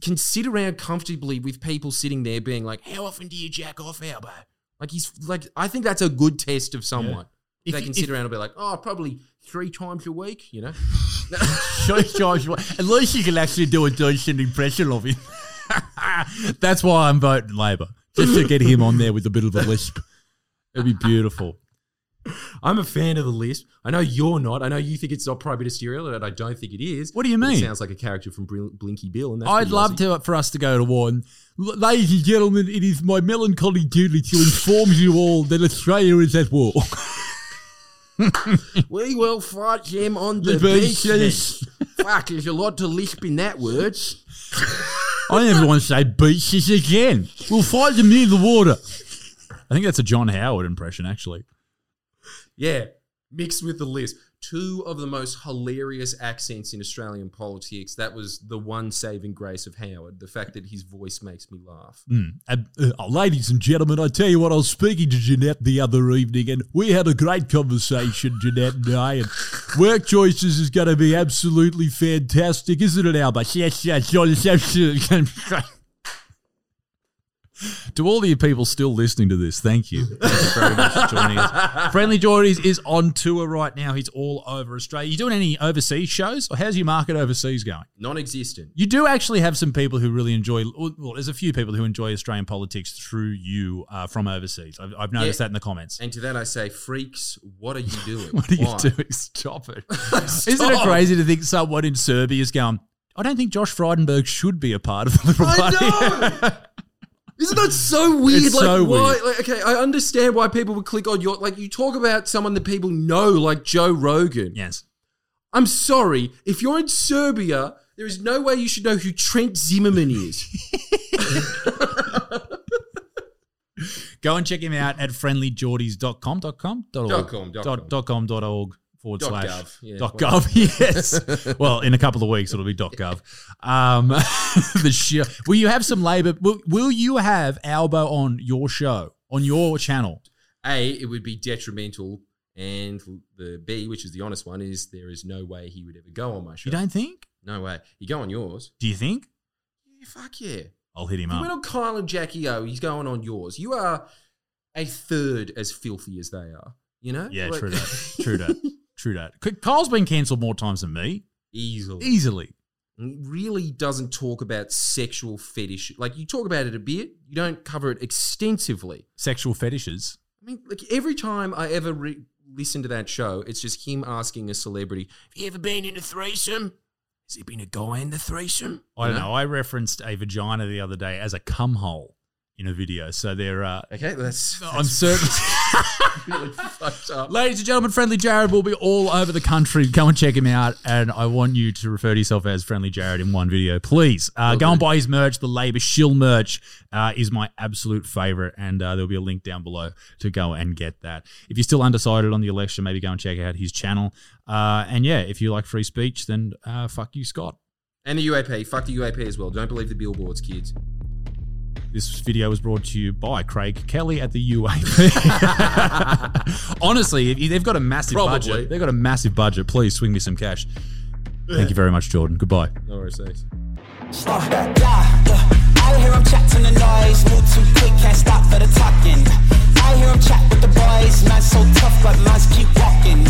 can sit around comfortably with people sitting there being like, "How often do you jack off, Albo?" Like he's like, I think that's a good test of someone. If they can sit around and be like, "Oh, probably three times a week," you know. What- At least you can actually do a decent impression of him. That's why I'm voting Labor. Just to get him on there with a bit of a lisp. It'd be beautiful. I'm a fan of the list. I know you're not. I know you think it's not pro-ministerial, and I don't think it is. What do you mean? It sounds like a character from Bl- Blinky Bill. And that's I'd love Aussie. to for us to go to war. And, ladies and gentlemen, it is my melancholy duty to inform you all that Australia is at war. We will fight them on the, The beach. beaches. Fuck, there's a lot to lisp in that word. I never want to say beaches again. We'll fight them near the water. I think that's a John Howard impression, actually. Yeah, mixed with the list. Two of the most hilarious accents in Australian politics. That was the one saving grace of Howard. The fact that his voice makes me laugh. Mm. And, uh, ladies and gentlemen, I tell you what, I was speaking to Janette the other evening, and we had a great conversation, Janette and I. And work choices is going to be absolutely fantastic, isn't it, Albert? Yes, yes, yes, absolutely. To all the people still listening to this, thank you. Thank you very much for joining us. Friendly Jordies is on tour right now. He's all over Australia. You doing any overseas shows? Or how's your market overseas going? Non-existent. You do actually have some people who really enjoy. Well, there's a few people who enjoy Australian politics through you uh, from overseas. I've, I've noticed Yeah. that in the comments. And to that I say, freaks, what are you doing? What are you Why? doing? Stop it! Isn't it crazy to think someone in Serbia is going? I don't think Josh Frydenberg should be a part of the Liberal Party. I know. Isn't that so weird? It's like, so why? weird. Like, okay, I understand why people would click on your. Like, you talk about someone that people know, like Joe Rogan. yes. I'm sorry, if you're in Serbia, there is no way you should know who Trent Zimmerman is. Go and check him out at friendlyjordies.com. Dot com. Dot, Dot org. com, dot Dot, com. dot com. Dot org. Forward Dot slash gov, yeah, dot whatever. gov. Yes. well, in a couple of weeks it'll be dot gov. Um, the show. Will you have some labor? Will, will you have Albo on your show on your channel? A, it would be detrimental, and the B, which is the honest one, is there is no way he would ever go on my show. You don't think? No way. You go on yours. Do you think? Yeah, fuck yeah. I'll hit him you up. went on Kyle and Jackie O, he's going on yours. You are a third as filthy as they are. You know? Yeah, Like- true that. True that. True that. Kyle's been cancelled more times than me. Easily. Easily. He really doesn't talk about sexual fetish. Like you talk about it a bit, you don't cover it extensively. Sexual fetishes. I mean, like every time I ever re- listen to that show, it's just him asking a celebrity, "Have you ever been in a threesome? Has there been a guy in the threesome?" I don't know. I referenced a vagina the other day as a cum hole in a video. So they're. Uh, Okay, that's, I'm that's certain. really fucked up. Ladies and gentlemen, Friendly Jared will be all over the country. Go and check him out. And I want you to refer to yourself as Friendly Jared in one video, please. Uh, go and buy his merch. The Labor Shill merch uh, is my absolute favorite. And uh, there'll be a link down below to go and get that. If you're still undecided on the election, maybe go and check out his channel. Uh, and yeah, if you like free speech, then uh, fuck you, Scott. And the UAP, fuck the UAP as well. Don't believe the billboards, kids. This video was brought to you by Craig Kelly at the UAP. Honestly, if they've got a massive Probably. budget. They've got a massive budget. Please swing me some cash. Thank you very much, Jordan. Goodbye. No worries, thanks. Yeah, yeah. I hear 'em the noise, move too quick, can't stop for the talking. I hear 'em chat with the boys, man so tough, but mans keep walking.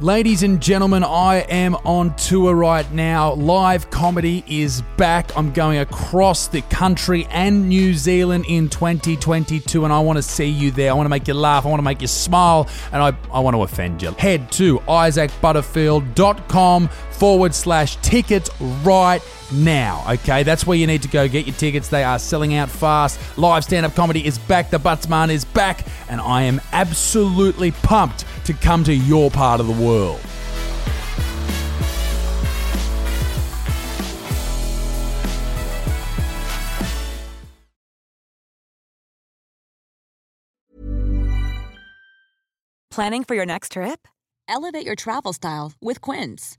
Ladies and gentlemen, I am on tour right now. Live comedy is back. I'm going across the country and New Zealand in 2022, and I want to see you there. I want to make you laugh. I want to make you smile, and I, I want to offend you. Head to isaacbutterfield.com forward slash tickets right now. Okay, that's where you need to go get your tickets. They are selling out fast. Live stand up comedy is back. The Buttsman is back, and I am absolutely pumped to come to your part of the world. Planning for your next trip? Elevate your travel style with Quince.